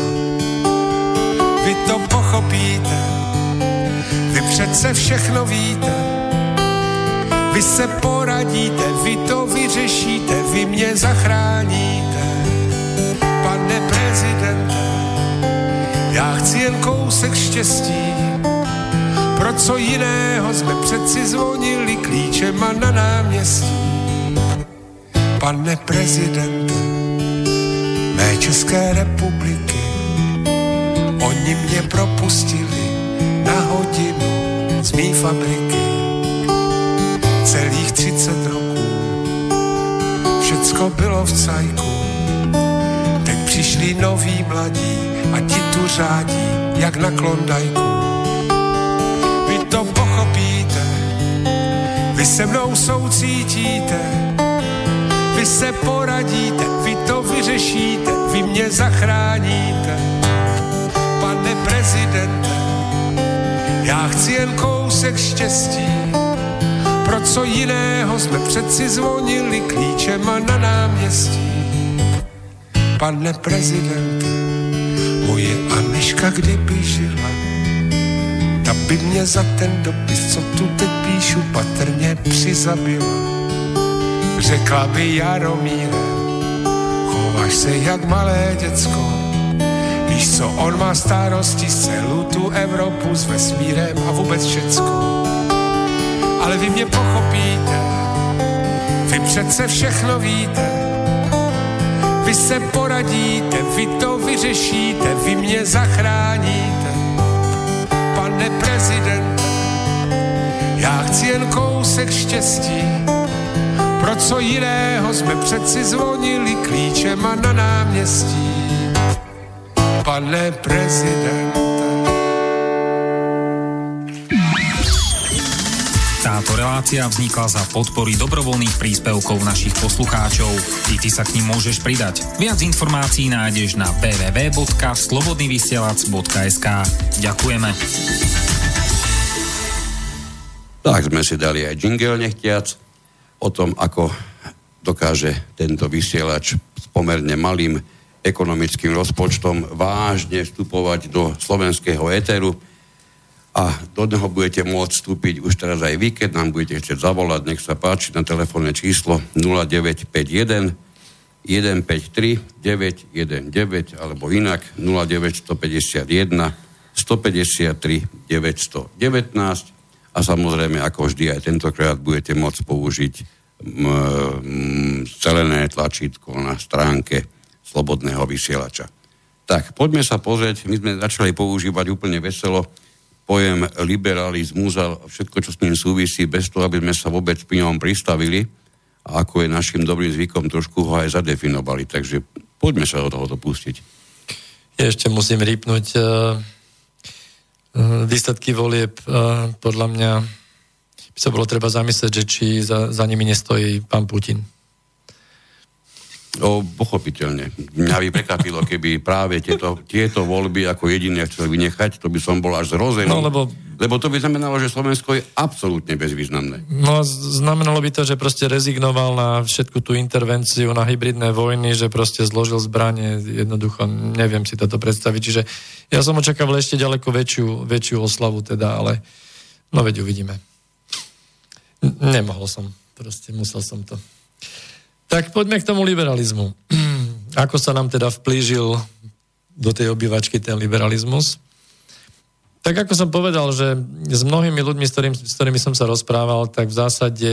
pochopíte, vy přece všechno víte, vy se poradíte, vy to vyřešíte, vy mě zachráníte, pane prezidente. Já chci jen kousek štěstí, pro co jiného jsme přeci zvonili klíčema na náměstí. Pane prezidente, mé České republiky, oni mě propustili na hodinu z mý fabriky. Celých 30 roků, všecko bylo v cajku, teď přišli noví mladí a ti tu řádí, jak na klondajku. Vy to pochopíte, vy se mnou soucítíte, vy se poradíte, vy to vyřešíte, vy mě zachráníte. Pane prezidente, já chci jen kousek štěstí, pro co jiného jsme přeci zvonili klíčema na náměstí. Pane prezidente, moje Aneška kdyby žila, ta by mě za ten dopis, co tu teď píšu, patrně přizabila Řekla by Jaromíre, chováš se jak malé děcko. Víš co, on má starosti celou tu Evropu s vesmírem a vůbec všecko. Ale vy mě pochopíte, vy přece všechno víte. Vy se poradíte, vy to vyřešíte, vy mě zachráníte. Pane prezidente, já chci jen kousek štěstí, pro co jiného jsme přeci zvonili klíčema na náměstí. Pane prezidente. Táto relácia vznikla za podpory dobrovoľných príspevkov našich poslucháčov. I ty sa k ním môžeš pridať. Viac informácií nájdeš na www.slobodnyvysielac.sk Ďakujeme. Tak sme si dali aj jingle nechtiac o tom, ako dokáže tento vysielač s pomerne malým ekonomickým rozpočtom vážne vstupovať do slovenského éteru. A do neho budete môcť vstúpiť už teraz aj vy, keď nám budete chcieť zavolať, nech sa páči na telefónne číslo 0951 153 919 alebo inak 0951 153 919 a samozrejme, ako vždy, aj tentokrát budete môcť použiť zelené tlačítko na stránke Slobodného vysielača. Tak, poďme sa pozrieť, my sme začali používať úplne veselo pojem liberalizmus a všetko, čo s ním súvisí, bez toho, aby sme sa vôbec pri ňom pristavili a ako je našim dobrým zvykom, trošku ho aj zadefinovali. Takže poďme sa do toho dopustiť. Ešte musím rýpnuť Eh, výsledky volieb eh, podľa mňa by sa bolo treba zamyslieť, že či za, za nimi nestojí pán Putin. O, pochopiteľne. Mňa by prekvapilo, keby práve tieto, tieto voľby ako jediné chcel vynechať, to by som bol až zrozený. No, lebo... lebo to by znamenalo, že Slovensko je absolútne bezvýznamné. No znamenalo by to, že proste rezignoval na všetku tú intervenciu, na hybridné vojny, že proste zložil zbranie, jednoducho neviem si toto predstaviť. Čiže ja som očakával ešte ďaleko väčšiu, väčšiu oslavu teda, ale no veď uvidíme. Nemohol som, proste musel som to. Tak poďme k tomu liberalizmu. [clears throat] Ako sa nám teda vplížil do tej obývačky ten liberalizmus? Tak ako som povedal, že s mnohými ľuďmi, s, ktorým, s ktorými som sa rozprával, tak v zásade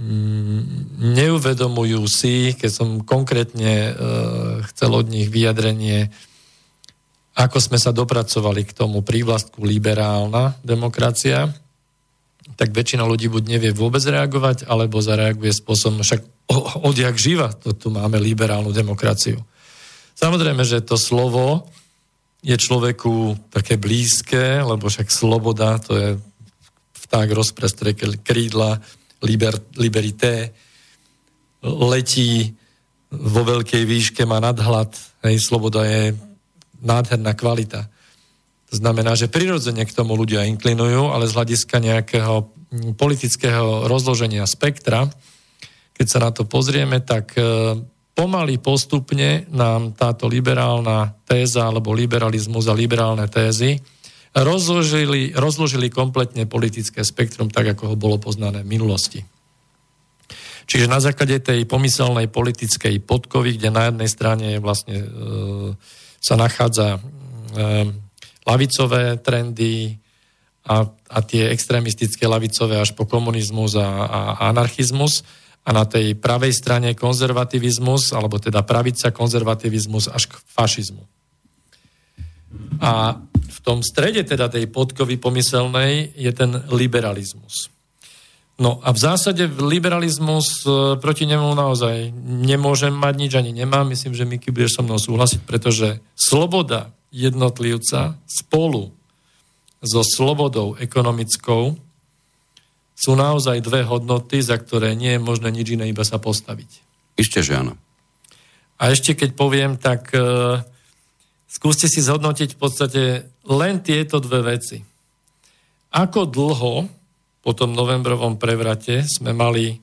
mm, neuvedomujú si, keď som konkrétne e, chcel od nich vyjadrenie, ako sme sa dopracovali k tomu prívlastku liberálna demokracia, tak väčšina ľudí buď nevie vôbec reagovať, alebo zareaguje spôsobom, však odjak živa, to tu máme liberálnu demokraciu. Samozrejme, že to slovo je človeku také blízke, lebo však sloboda, to je vták rozprestre krídla, liber, liberité, letí vo veľkej výške, má nadhľad, hej, sloboda je nádherná kvalita. Znamená, že prirodzene k tomu ľudia inklinujú, ale z hľadiska nejakého politického rozloženia spektra, keď sa na to pozrieme, tak e, pomaly postupne nám táto liberálna téza alebo liberalizmus a liberálne tézy rozložili, rozložili kompletne politické spektrum tak, ako ho bolo poznané v minulosti. Čiže na základe tej pomyselnej politickej podkovy, kde na jednej strane je vlastne e, sa nachádza e, lavicové trendy a, a tie extrémistické lavicové až po komunizmus a, a anarchizmus a na tej pravej strane konzervativizmus, alebo teda pravica konzervativizmus až k fašizmu. A v tom strede teda tej podkovy pomyselnej je ten liberalizmus. No a v zásade liberalizmus e, proti nemu naozaj nemôžem mať nič, ani nemám. Myslím, že Miky budeš so mnou súhlasiť, pretože sloboda jednotlivca spolu so slobodou ekonomickou sú naozaj dve hodnoty, za ktoré nie je možné nič iné iba sa postaviť. Ešte, že áno. A ešte keď poviem, tak uh, skúste si zhodnotiť v podstate len tieto dve veci. Ako dlho po tom novembrovom prevrate sme mali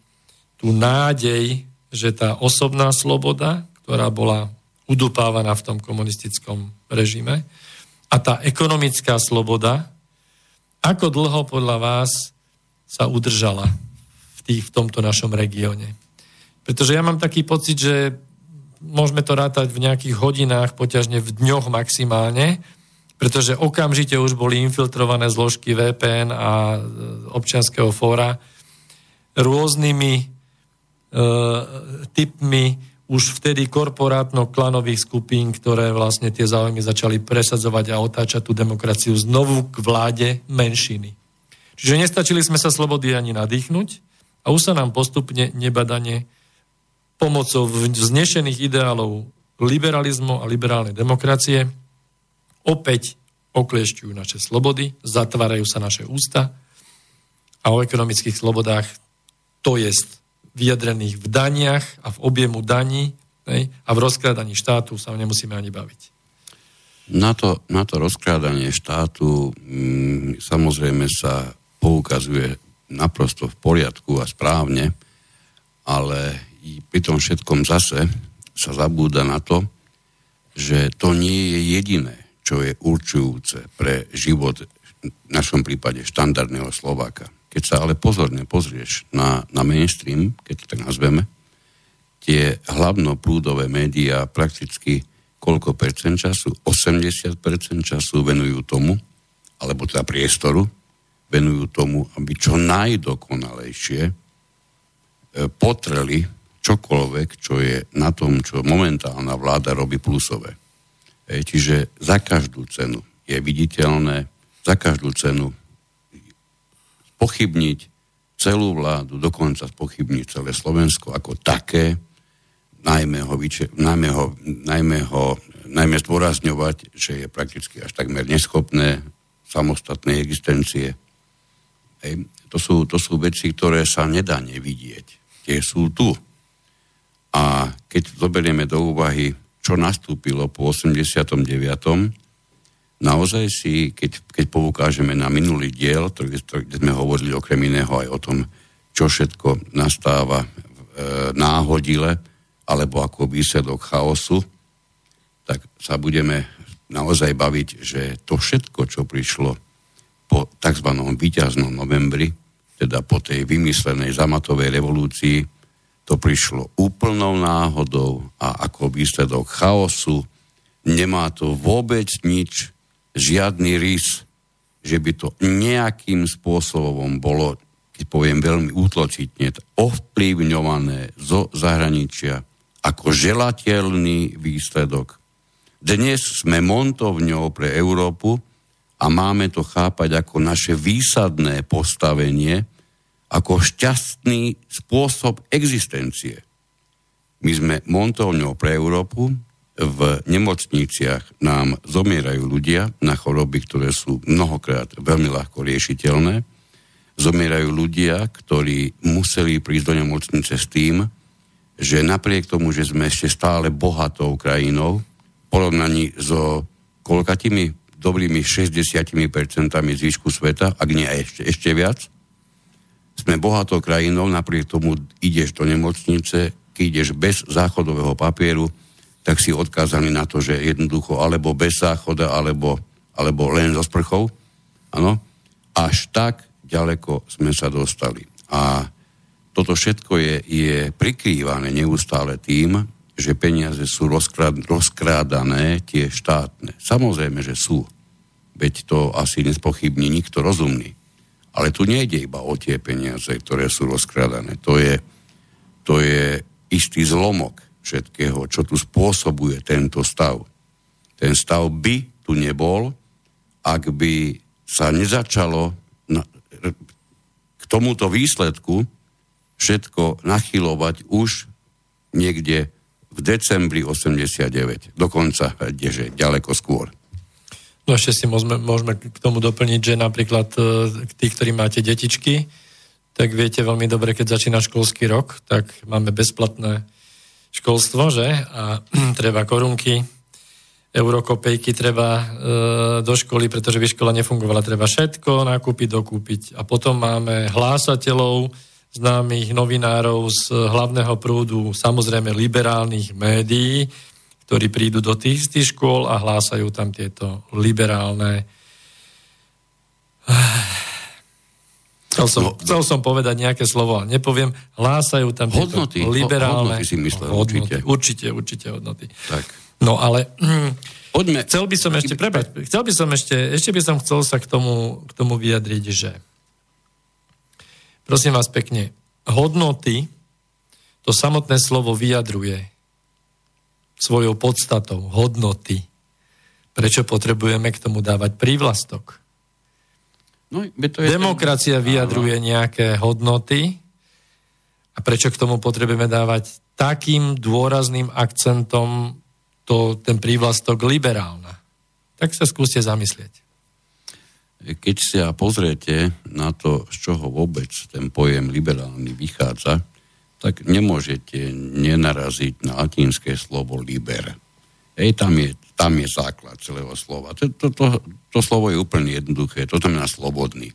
tú nádej, že tá osobná sloboda, ktorá bola udupávaná v tom komunistickom režime, a tá ekonomická sloboda, ako dlho podľa vás sa udržala v, tých, v tomto našom regióne. Pretože ja mám taký pocit, že môžeme to rátať v nejakých hodinách, poťažne v dňoch maximálne, pretože okamžite už boli infiltrované zložky VPN a e, občianského fóra rôznymi e, typmi už vtedy korporátno-klanových skupín, ktoré vlastne tie záujmy začali presadzovať a otáčať tú demokraciu znovu k vláde menšiny. Čiže nestačili sme sa slobody ani nadýchnuť a už sa nám postupne nebadane pomocou vznešených ideálov liberalizmu a liberálnej demokracie opäť okliešťujú naše slobody, zatvárajú sa naše ústa a o ekonomických slobodách, to je vyjadrených v daniach a v objemu daní hej, a v rozkrádaní štátu sa nemusíme ani baviť. Na to, na to rozkrádanie štátu mm, samozrejme sa poukazuje naprosto v poriadku a správne, ale pri tom všetkom zase sa zabúda na to, že to nie je jediné čo je určujúce pre život v našom prípade štandardného Slováka. Keď sa ale pozorne pozrieš na, na mainstream, keď to tak nazveme, tie hlavnoprúdové médiá prakticky koľko percent času? 80 percent času venujú tomu, alebo teda priestoru, venujú tomu, aby čo najdokonalejšie e, potreli čokoľvek, čo je na tom, čo momentálna vláda robí plusové. Čiže za každú cenu je viditeľné, za každú cenu pochybniť celú vládu, dokonca pochybniť celé Slovensko ako také, najmä ho, najmä ho, najmä ho najmä zdôrazňovať, že je prakticky až takmer neschopné samostatnej existencie. Ej, to, sú, to sú veci, ktoré sa nedá nevidieť. Tie sú tu. A keď zoberieme do úvahy čo nastúpilo po 89. Naozaj si, keď, keď poukážeme na minulý diel, kde sme hovorili okrem iného aj o tom, čo všetko nastáva e, náhodile, alebo ako výsledok chaosu, tak sa budeme naozaj baviť, že to všetko, čo prišlo po tzv. výťaznom novembri, teda po tej vymyslenej zamatovej revolúcii, to prišlo úplnou náhodou a ako výsledok chaosu. Nemá to vôbec nič, žiadny rys, že by to nejakým spôsobom bolo, keď poviem veľmi útločitne, ovplyvňované zo zahraničia ako želateľný výsledok. Dnes sme montovňou pre Európu a máme to chápať ako naše výsadné postavenie, ako šťastný spôsob existencie. My sme montovňou pre Európu, v nemocniciach nám zomierajú ľudia na choroby, ktoré sú mnohokrát veľmi ľahko riešiteľné. Zomierajú ľudia, ktorí museli prísť do nemocnice s tým, že napriek tomu, že sme ešte stále bohatou krajinou, v porovnaní so koľkatými dobrými 60% zvyšku sveta, ak nie ešte, ešte viac, sme bohatou krajinou, napriek tomu ideš do nemocnice keď ideš bez záchodového papieru, tak si odkázaný na to, že jednoducho alebo bez záchoda, alebo, alebo len so sprchou. Áno. Až tak ďaleko sme sa dostali. A toto všetko je, je prikrývané neustále tým, že peniaze sú rozkrád, rozkrádané tie štátne. Samozrejme, že sú. Veď to asi nespochybní nikto rozumný. Ale tu nejde iba o tie peniaze, ktoré sú rozkrádané. To je, to je istý zlomok všetkého, čo tu spôsobuje tento stav. Ten stav by tu nebol, ak by sa nezačalo na, k tomuto výsledku všetko nachylovať už niekde v decembri 89. Dokonca, kdeže, ďaleko skôr. No ešte si môžeme, môžeme k tomu doplniť, že napríklad e, tí, ktorí máte detičky, tak viete veľmi dobre, keď začína školský rok, tak máme bezplatné školstvo, že? A [clears throat] treba korunky, eurokopejky treba e, do školy, pretože by škola nefungovala. Treba všetko nakúpiť, dokúpiť. A potom máme hlásateľov, známych novinárov z hlavného prúdu, samozrejme liberálnych médií, ktorí prídu do tých istých škôl a hlásajú tam tieto liberálne... Chcel som, no, chcel som povedať nejaké slovo, ale nepoviem. Hlásajú tam hodnoty, liberálne... Hodnoty si myslel, hodnoty, určite. Určite, určite hodnoty. Tak. No ale... Poďme. Chcel by som ešte, prepať, chcel by som ešte, ešte by som chcel sa k tomu, k tomu vyjadriť, že prosím vás pekne, hodnoty, to samotné slovo vyjadruje svojou podstatou, hodnoty. Prečo potrebujeme k tomu dávať prívlastok? No, to je Demokracia ten... vyjadruje Áno. nejaké hodnoty a prečo k tomu potrebujeme dávať takým dôrazným akcentom to, ten prívlastok liberálna? Tak sa skúste zamyslieť. Keď sa pozriete na to, z čoho vôbec ten pojem liberálny vychádza, tak nemôžete nenaraziť na latinské slovo liber. Ej, tam je, tam je základ celého slova. To, to, to, to slovo je úplne jednoduché, to znamená slobodný.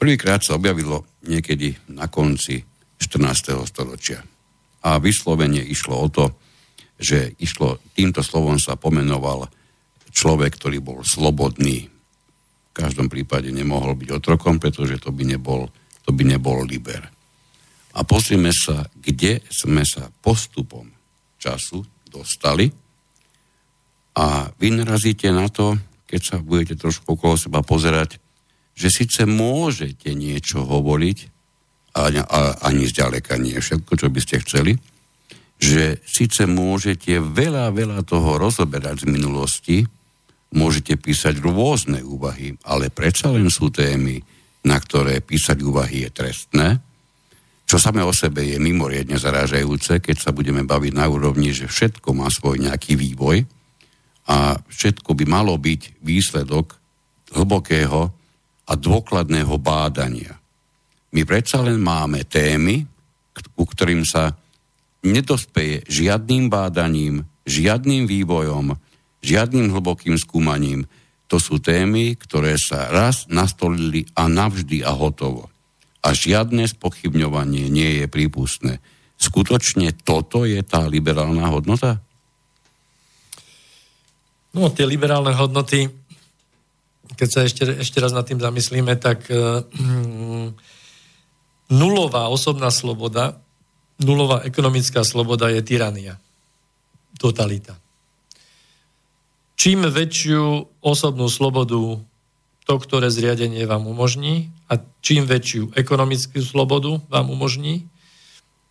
Prvýkrát sa objavilo niekedy na konci 14. storočia. A vyslovene išlo o to, že išlo, týmto slovom sa pomenoval človek, ktorý bol slobodný. V každom prípade nemohol byť otrokom, pretože to by nebol, to by nebol liber a pozrieme sa, kde sme sa postupom času dostali a vy narazíte na to, keď sa budete trošku okolo seba pozerať, že síce môžete niečo hovoriť, a, a ani zďaleka nie všetko, čo by ste chceli, že síce môžete veľa, veľa toho rozoberať z minulosti, môžete písať rôzne úvahy, ale predsa len sú témy, na ktoré písať úvahy je trestné, čo samé o sebe je mimoriadne zarážajúce, keď sa budeme baviť na úrovni, že všetko má svoj nejaký vývoj a všetko by malo byť výsledok hlbokého a dôkladného bádania. My predsa len máme témy, ku ktorým sa nedospeje žiadnym bádaním, žiadnym vývojom, žiadnym hlbokým skúmaním. To sú témy, ktoré sa raz nastolili a navždy a hotovo a žiadne spochybňovanie nie je prípustné. Skutočne toto je tá liberálna hodnota? No, tie liberálne hodnoty, keď sa ešte, ešte raz nad tým zamyslíme, tak uh, nulová osobná sloboda, nulová ekonomická sloboda je tyrania. Totalita. Čím väčšiu osobnú slobodu to, ktoré zriadenie vám umožní a čím väčšiu ekonomickú slobodu vám umožní,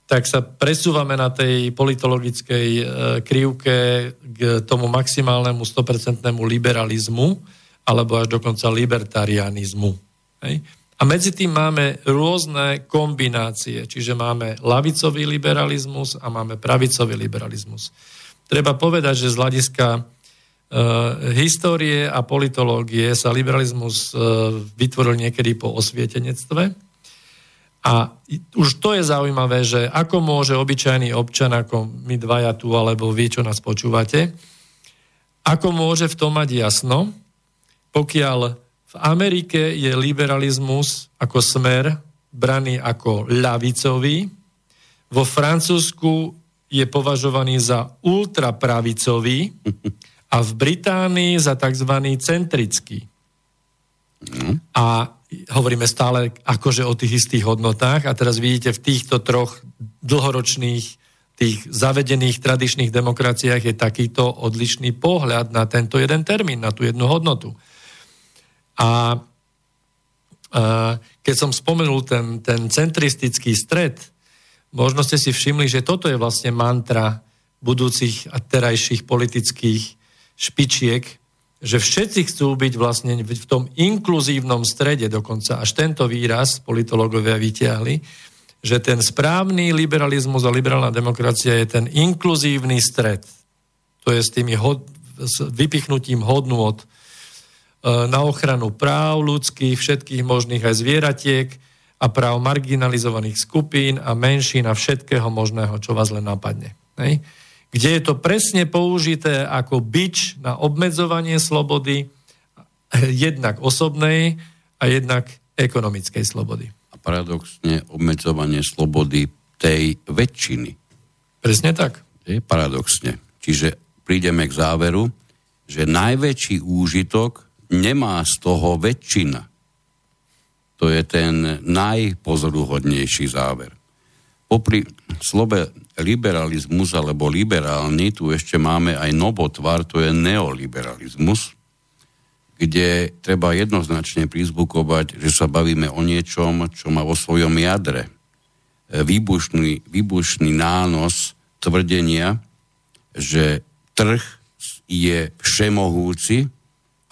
tak sa presúvame na tej politologickej e, krivke k tomu maximálnemu 100% liberalizmu alebo až dokonca libertarianizmu. Hej? A medzi tým máme rôzne kombinácie, čiže máme lavicový liberalizmus a máme pravicový liberalizmus. Treba povedať, že z hľadiska Uh, histórie a politológie sa liberalizmus uh, vytvoril niekedy po osvietenectve. A už to je zaujímavé, že ako môže obyčajný občan, ako my dvaja tu, alebo vy, čo nás počúvate, ako môže v tom mať jasno, pokiaľ v Amerike je liberalizmus ako smer braný ako ľavicový, vo Francúzsku je považovaný za ultrapravicový a v Británii za tzv. centrický. A hovoríme stále akože o tých istých hodnotách a teraz vidíte v týchto troch dlhoročných tých zavedených tradičných demokraciách je takýto odlišný pohľad na tento jeden termín, na tú jednu hodnotu. A keď som spomenul ten, ten centristický stred, možno ste si všimli, že toto je vlastne mantra budúcich a terajších politických špičiek, že všetci chcú byť vlastne v tom inkluzívnom strede, dokonca až tento výraz politológovia vyťahli, že ten správny liberalizmus a liberálna demokracia je ten inkluzívny stred. To je s, tými hod, s vypichnutím hodnôt e, na ochranu práv ľudských, všetkých možných aj zvieratiek, a práv marginalizovaných skupín a menšín a všetkého možného, čo vás len napadne. Hej? Kde je to presne použité ako bič na obmedzovanie slobody, jednak osobnej a jednak ekonomickej slobody. A paradoxne obmedzovanie slobody tej väčšiny. Presne tak. Je paradoxne. Čiže prídeme k záveru, že najväčší úžitok nemá z toho väčšina to je ten najpozoruhodnejší záver. Popri slobe liberalizmus alebo liberálny, tu ešte máme aj novotvar, to je neoliberalizmus, kde treba jednoznačne prizbukovať, že sa bavíme o niečom, čo má vo svojom jadre. Výbušný, výbušný nános tvrdenia, že trh je všemohúci,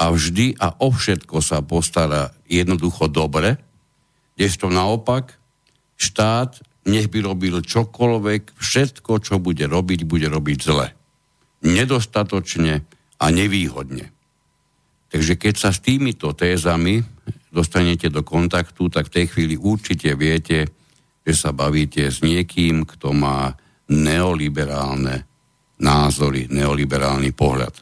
a vždy a o všetko sa postará jednoducho dobre, kdežto naopak štát nech by robil čokoľvek, všetko, čo bude robiť, bude robiť zle. Nedostatočne a nevýhodne. Takže keď sa s týmito tézami dostanete do kontaktu, tak v tej chvíli určite viete, že sa bavíte s niekým, kto má neoliberálne názory, neoliberálny pohľad.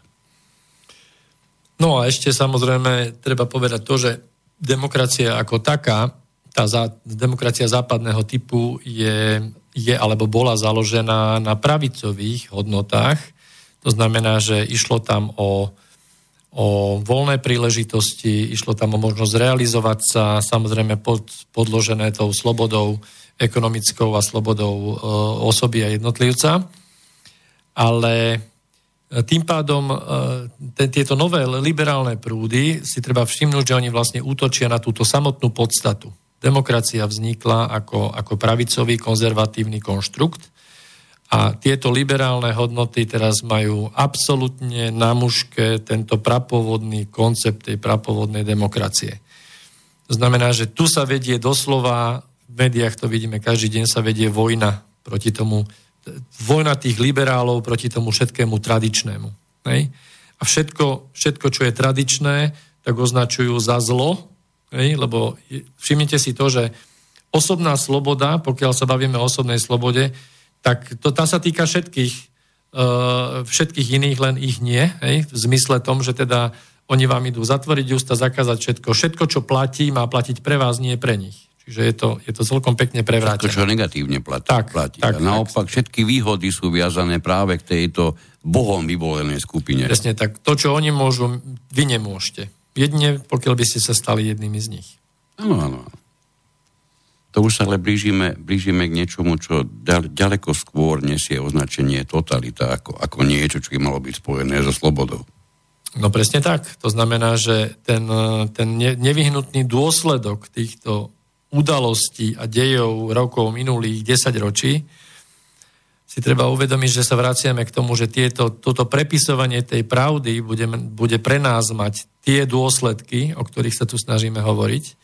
No a ešte samozrejme treba povedať to, že demokracia ako taká, tá za, demokracia západného typu je, je alebo bola založená na pravicových hodnotách. To znamená, že išlo tam o, o voľné príležitosti, išlo tam o možnosť realizovať sa, samozrejme pod, podložené tou slobodou ekonomickou a slobodou e, osoby a jednotlivca. Ale tým pádom e, tieto nové liberálne prúdy si treba všimnúť, že oni vlastne útočia na túto samotnú podstatu. Demokracia vznikla ako, ako pravicový konzervatívny konštrukt a tieto liberálne hodnoty teraz majú absolútne na muške tento prapovodný koncept tej prapovodnej demokracie. To znamená, že tu sa vedie doslova, v médiách to vidíme, každý deň sa vedie vojna proti tomu vojna tých liberálov proti tomu všetkému tradičnému. Hej? A všetko, všetko, čo je tradičné, tak označujú za zlo, hej? lebo všimnite si to, že osobná sloboda, pokiaľ sa bavíme o osobnej slobode, tak to, tá sa týka všetkých, uh, všetkých iných, len ich nie, hej? v zmysle tom, že teda oni vám idú zatvoriť ústa, zakázať všetko. Všetko, čo platí, má platiť pre vás, nie pre nich. Čiže je to, je to celkom pekne prevrátené. Všetko, čo negatívne platí. Tak, platí. Tak, a naopak tak. všetky výhody sú viazané práve k tejto Bohom vyvolenej skupine. Presne tak. To, čo oni môžu, vy nemôžete. Jedine, pokiaľ by ste sa stali jednými z nich. Áno, áno. To už sa ale blížime, blížime k niečomu, čo ďaleko skôr nesie označenie totalita ako, ako niečo, čo by malo byť spojené so slobodou. No presne tak. To znamená, že ten, ten nevyhnutný dôsledok týchto udalostí a dejov rokov minulých 10 ročí, si treba uvedomiť, že sa vraciame k tomu, že tieto, toto prepisovanie tej pravdy bude, bude pre nás mať tie dôsledky, o ktorých sa tu snažíme hovoriť.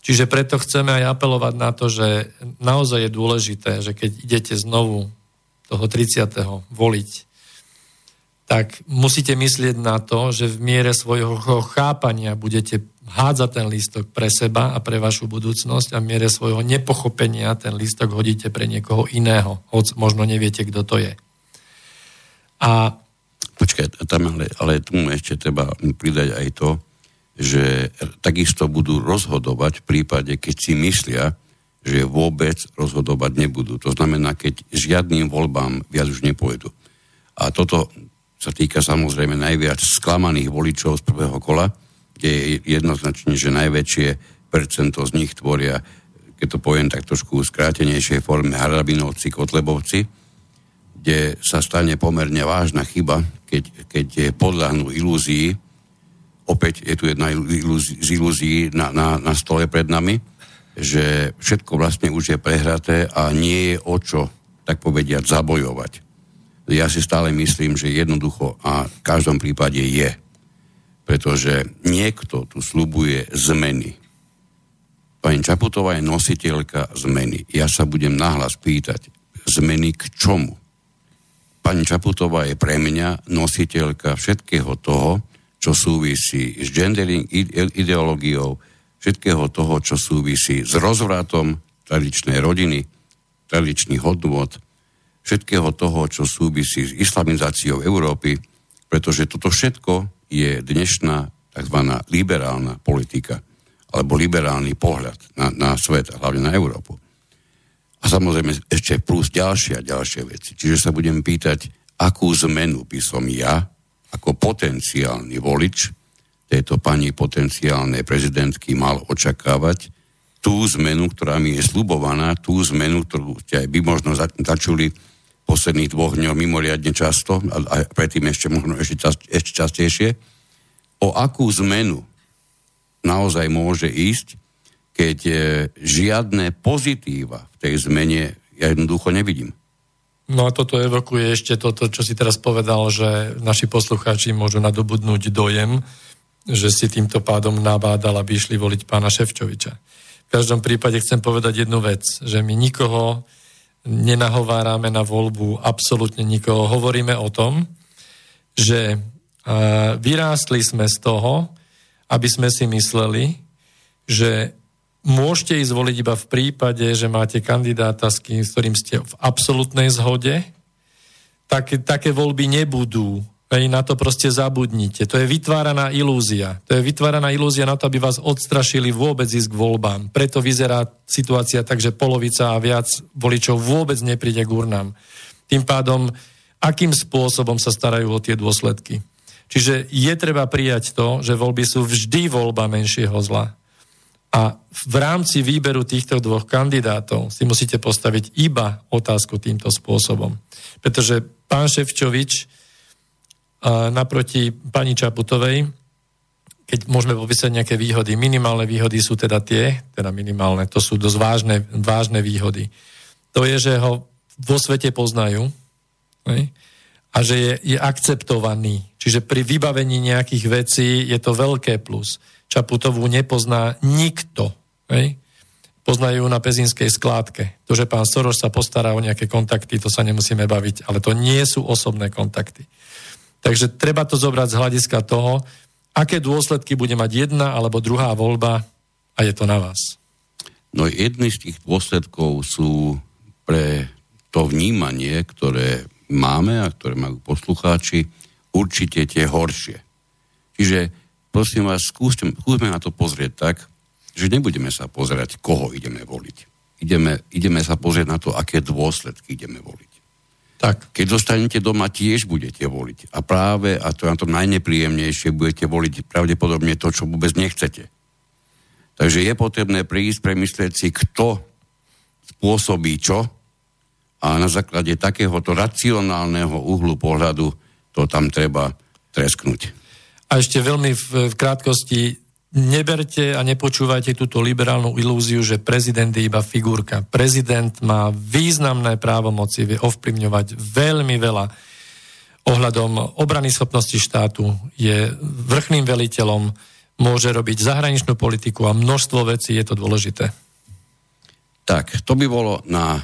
Čiže preto chceme aj apelovať na to, že naozaj je dôležité, že keď idete znovu toho 30. voliť, tak musíte myslieť na to, že v miere svojho chápania budete hádzať ten lístok pre seba a pre vašu budúcnosť a v miere svojho nepochopenia ten lístok hodíte pre niekoho iného, hoď možno neviete, kto to je. A... Počkaj, tam ale, ale tu ešte treba pridať aj to, že takisto budú rozhodovať v prípade, keď si myslia, že vôbec rozhodovať nebudú. To znamená, keď žiadnym voľbám viac už nepôjdu. A toto sa týka samozrejme najviac sklamaných voličov z prvého kola, kde je jednoznačne, že najväčšie percento z nich tvoria, keď to poviem tak trošku skrátenejšej forme, harabinovci, kotlebovci, kde sa stane pomerne vážna chyba, keď, keď podľahnú ilúzii, opäť je tu jedna z ilúzií na, na, na stole pred nami, že všetko vlastne už je prehraté a nie je o čo, tak povediať, zabojovať ja si stále myslím, že jednoducho a v každom prípade je. Pretože niekto tu slubuje zmeny. Pani Čaputová je nositeľka zmeny. Ja sa budem nahlas pýtať, zmeny k čomu? Pani Čaputová je pre mňa nositeľka všetkého toho, čo súvisí s gendering ideológiou, všetkého toho, čo súvisí s rozvratom tradičnej rodiny, tradičných hodnôt, všetkého toho, čo súvisí s islamizáciou Európy, pretože toto všetko je dnešná tzv. liberálna politika alebo liberálny pohľad na, na svet hlavne na Európu. A samozrejme ešte plus ďalšie a ďalšie veci. Čiže sa budem pýtať, akú zmenu by som ja ako potenciálny volič tejto pani potenciálnej prezidentky mal očakávať tú zmenu, ktorá mi je slubovaná, tú zmenu, ktorú ste aj by možno začuli posledných dvoch dňoch mimoriadne často, a, a predtým ešte možno ešte, ešte častejšie, o akú zmenu naozaj môže ísť, keď e, žiadne pozitíva v tej zmene ja jednoducho nevidím. No a toto evokuje ešte toto, čo si teraz povedal, že naši poslucháči môžu nadobudnúť dojem, že si týmto pádom nabádal, aby išli voliť pána Ševčoviča. V každom prípade chcem povedať jednu vec, že my nikoho nenahovárame na voľbu absolútne nikoho. Hovoríme o tom, že vyrástli sme z toho, aby sme si mysleli, že môžete ísť voliť iba v prípade, že máte kandidáta, s, kým, s ktorým ste v absolútnej zhode. Tak, také voľby nebudú Hej, na to proste zabudnite. To je vytváraná ilúzia. To je vytváraná ilúzia na to, aby vás odstrašili vôbec ísť k voľbám. Preto vyzerá situácia tak, že polovica a viac voličov vôbec nepríde k urnám. Tým pádom, akým spôsobom sa starajú o tie dôsledky. Čiže je treba prijať to, že voľby sú vždy voľba menšieho zla. A v rámci výberu týchto dvoch kandidátov si musíte postaviť iba otázku týmto spôsobom. Pretože pán Ševčovič naproti pani Čaputovej, keď môžeme popísať nejaké výhody, minimálne výhody sú teda tie, teda minimálne, to sú dosť vážne, vážne výhody. To je, že ho vo svete poznajú ne? a že je, je akceptovaný. Čiže pri vybavení nejakých vecí je to veľké plus. Čaputovú nepozná nikto. Ne? Poznajú na pezinskej skládke. To, že pán Soros sa postará o nejaké kontakty, to sa nemusíme baviť, ale to nie sú osobné kontakty. Takže treba to zobrať z hľadiska toho, aké dôsledky bude mať jedna alebo druhá voľba a je to na vás. No jedný z tých dôsledkov sú pre to vnímanie, ktoré máme a ktoré majú poslucháči, určite tie horšie. Čiže prosím vás, skúsme, skúsme na to pozrieť tak, že nebudeme sa pozerať, koho ideme voliť. Ideme, ideme sa pozrieť na to, aké dôsledky ideme voliť. Tak. Keď zostanete doma, tiež budete voliť. A práve, a to je na to najnepríjemnejšie, budete voliť pravdepodobne to, čo vôbec nechcete. Takže je potrebné prísť, premyslieť si, kto spôsobí čo a na základe takéhoto racionálneho uhlu pohľadu to tam treba tresknúť. A ešte veľmi v, v krátkosti neberte a nepočúvajte túto liberálnu ilúziu, že prezident je iba figurka. Prezident má významné právomoci, vie ovplyvňovať veľmi veľa ohľadom obrany schopnosti štátu, je vrchným veliteľom, môže robiť zahraničnú politiku a množstvo vecí je to dôležité. Tak, to by bolo na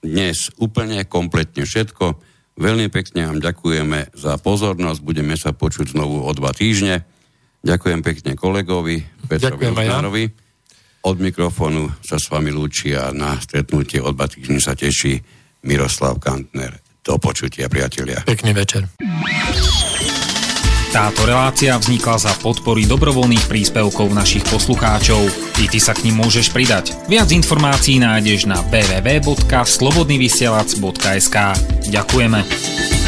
dnes úplne kompletne všetko. Veľmi pekne vám ďakujeme za pozornosť. Budeme sa počuť znovu o dva týždne. Ďakujem pekne kolegovi Petrovi Uznárovi. Ja. Od mikrofónu sa s vami lúči a na stretnutie od Batížny sa teší Miroslav Kantner. Do počutia, priatelia. Pekný večer. Táto relácia vznikla za podpory dobrovoľných príspevkov našich poslucháčov. I ty sa k ním môžeš pridať. Viac informácií nájdeš na www.slobodnyvysielac.sk Ďakujeme.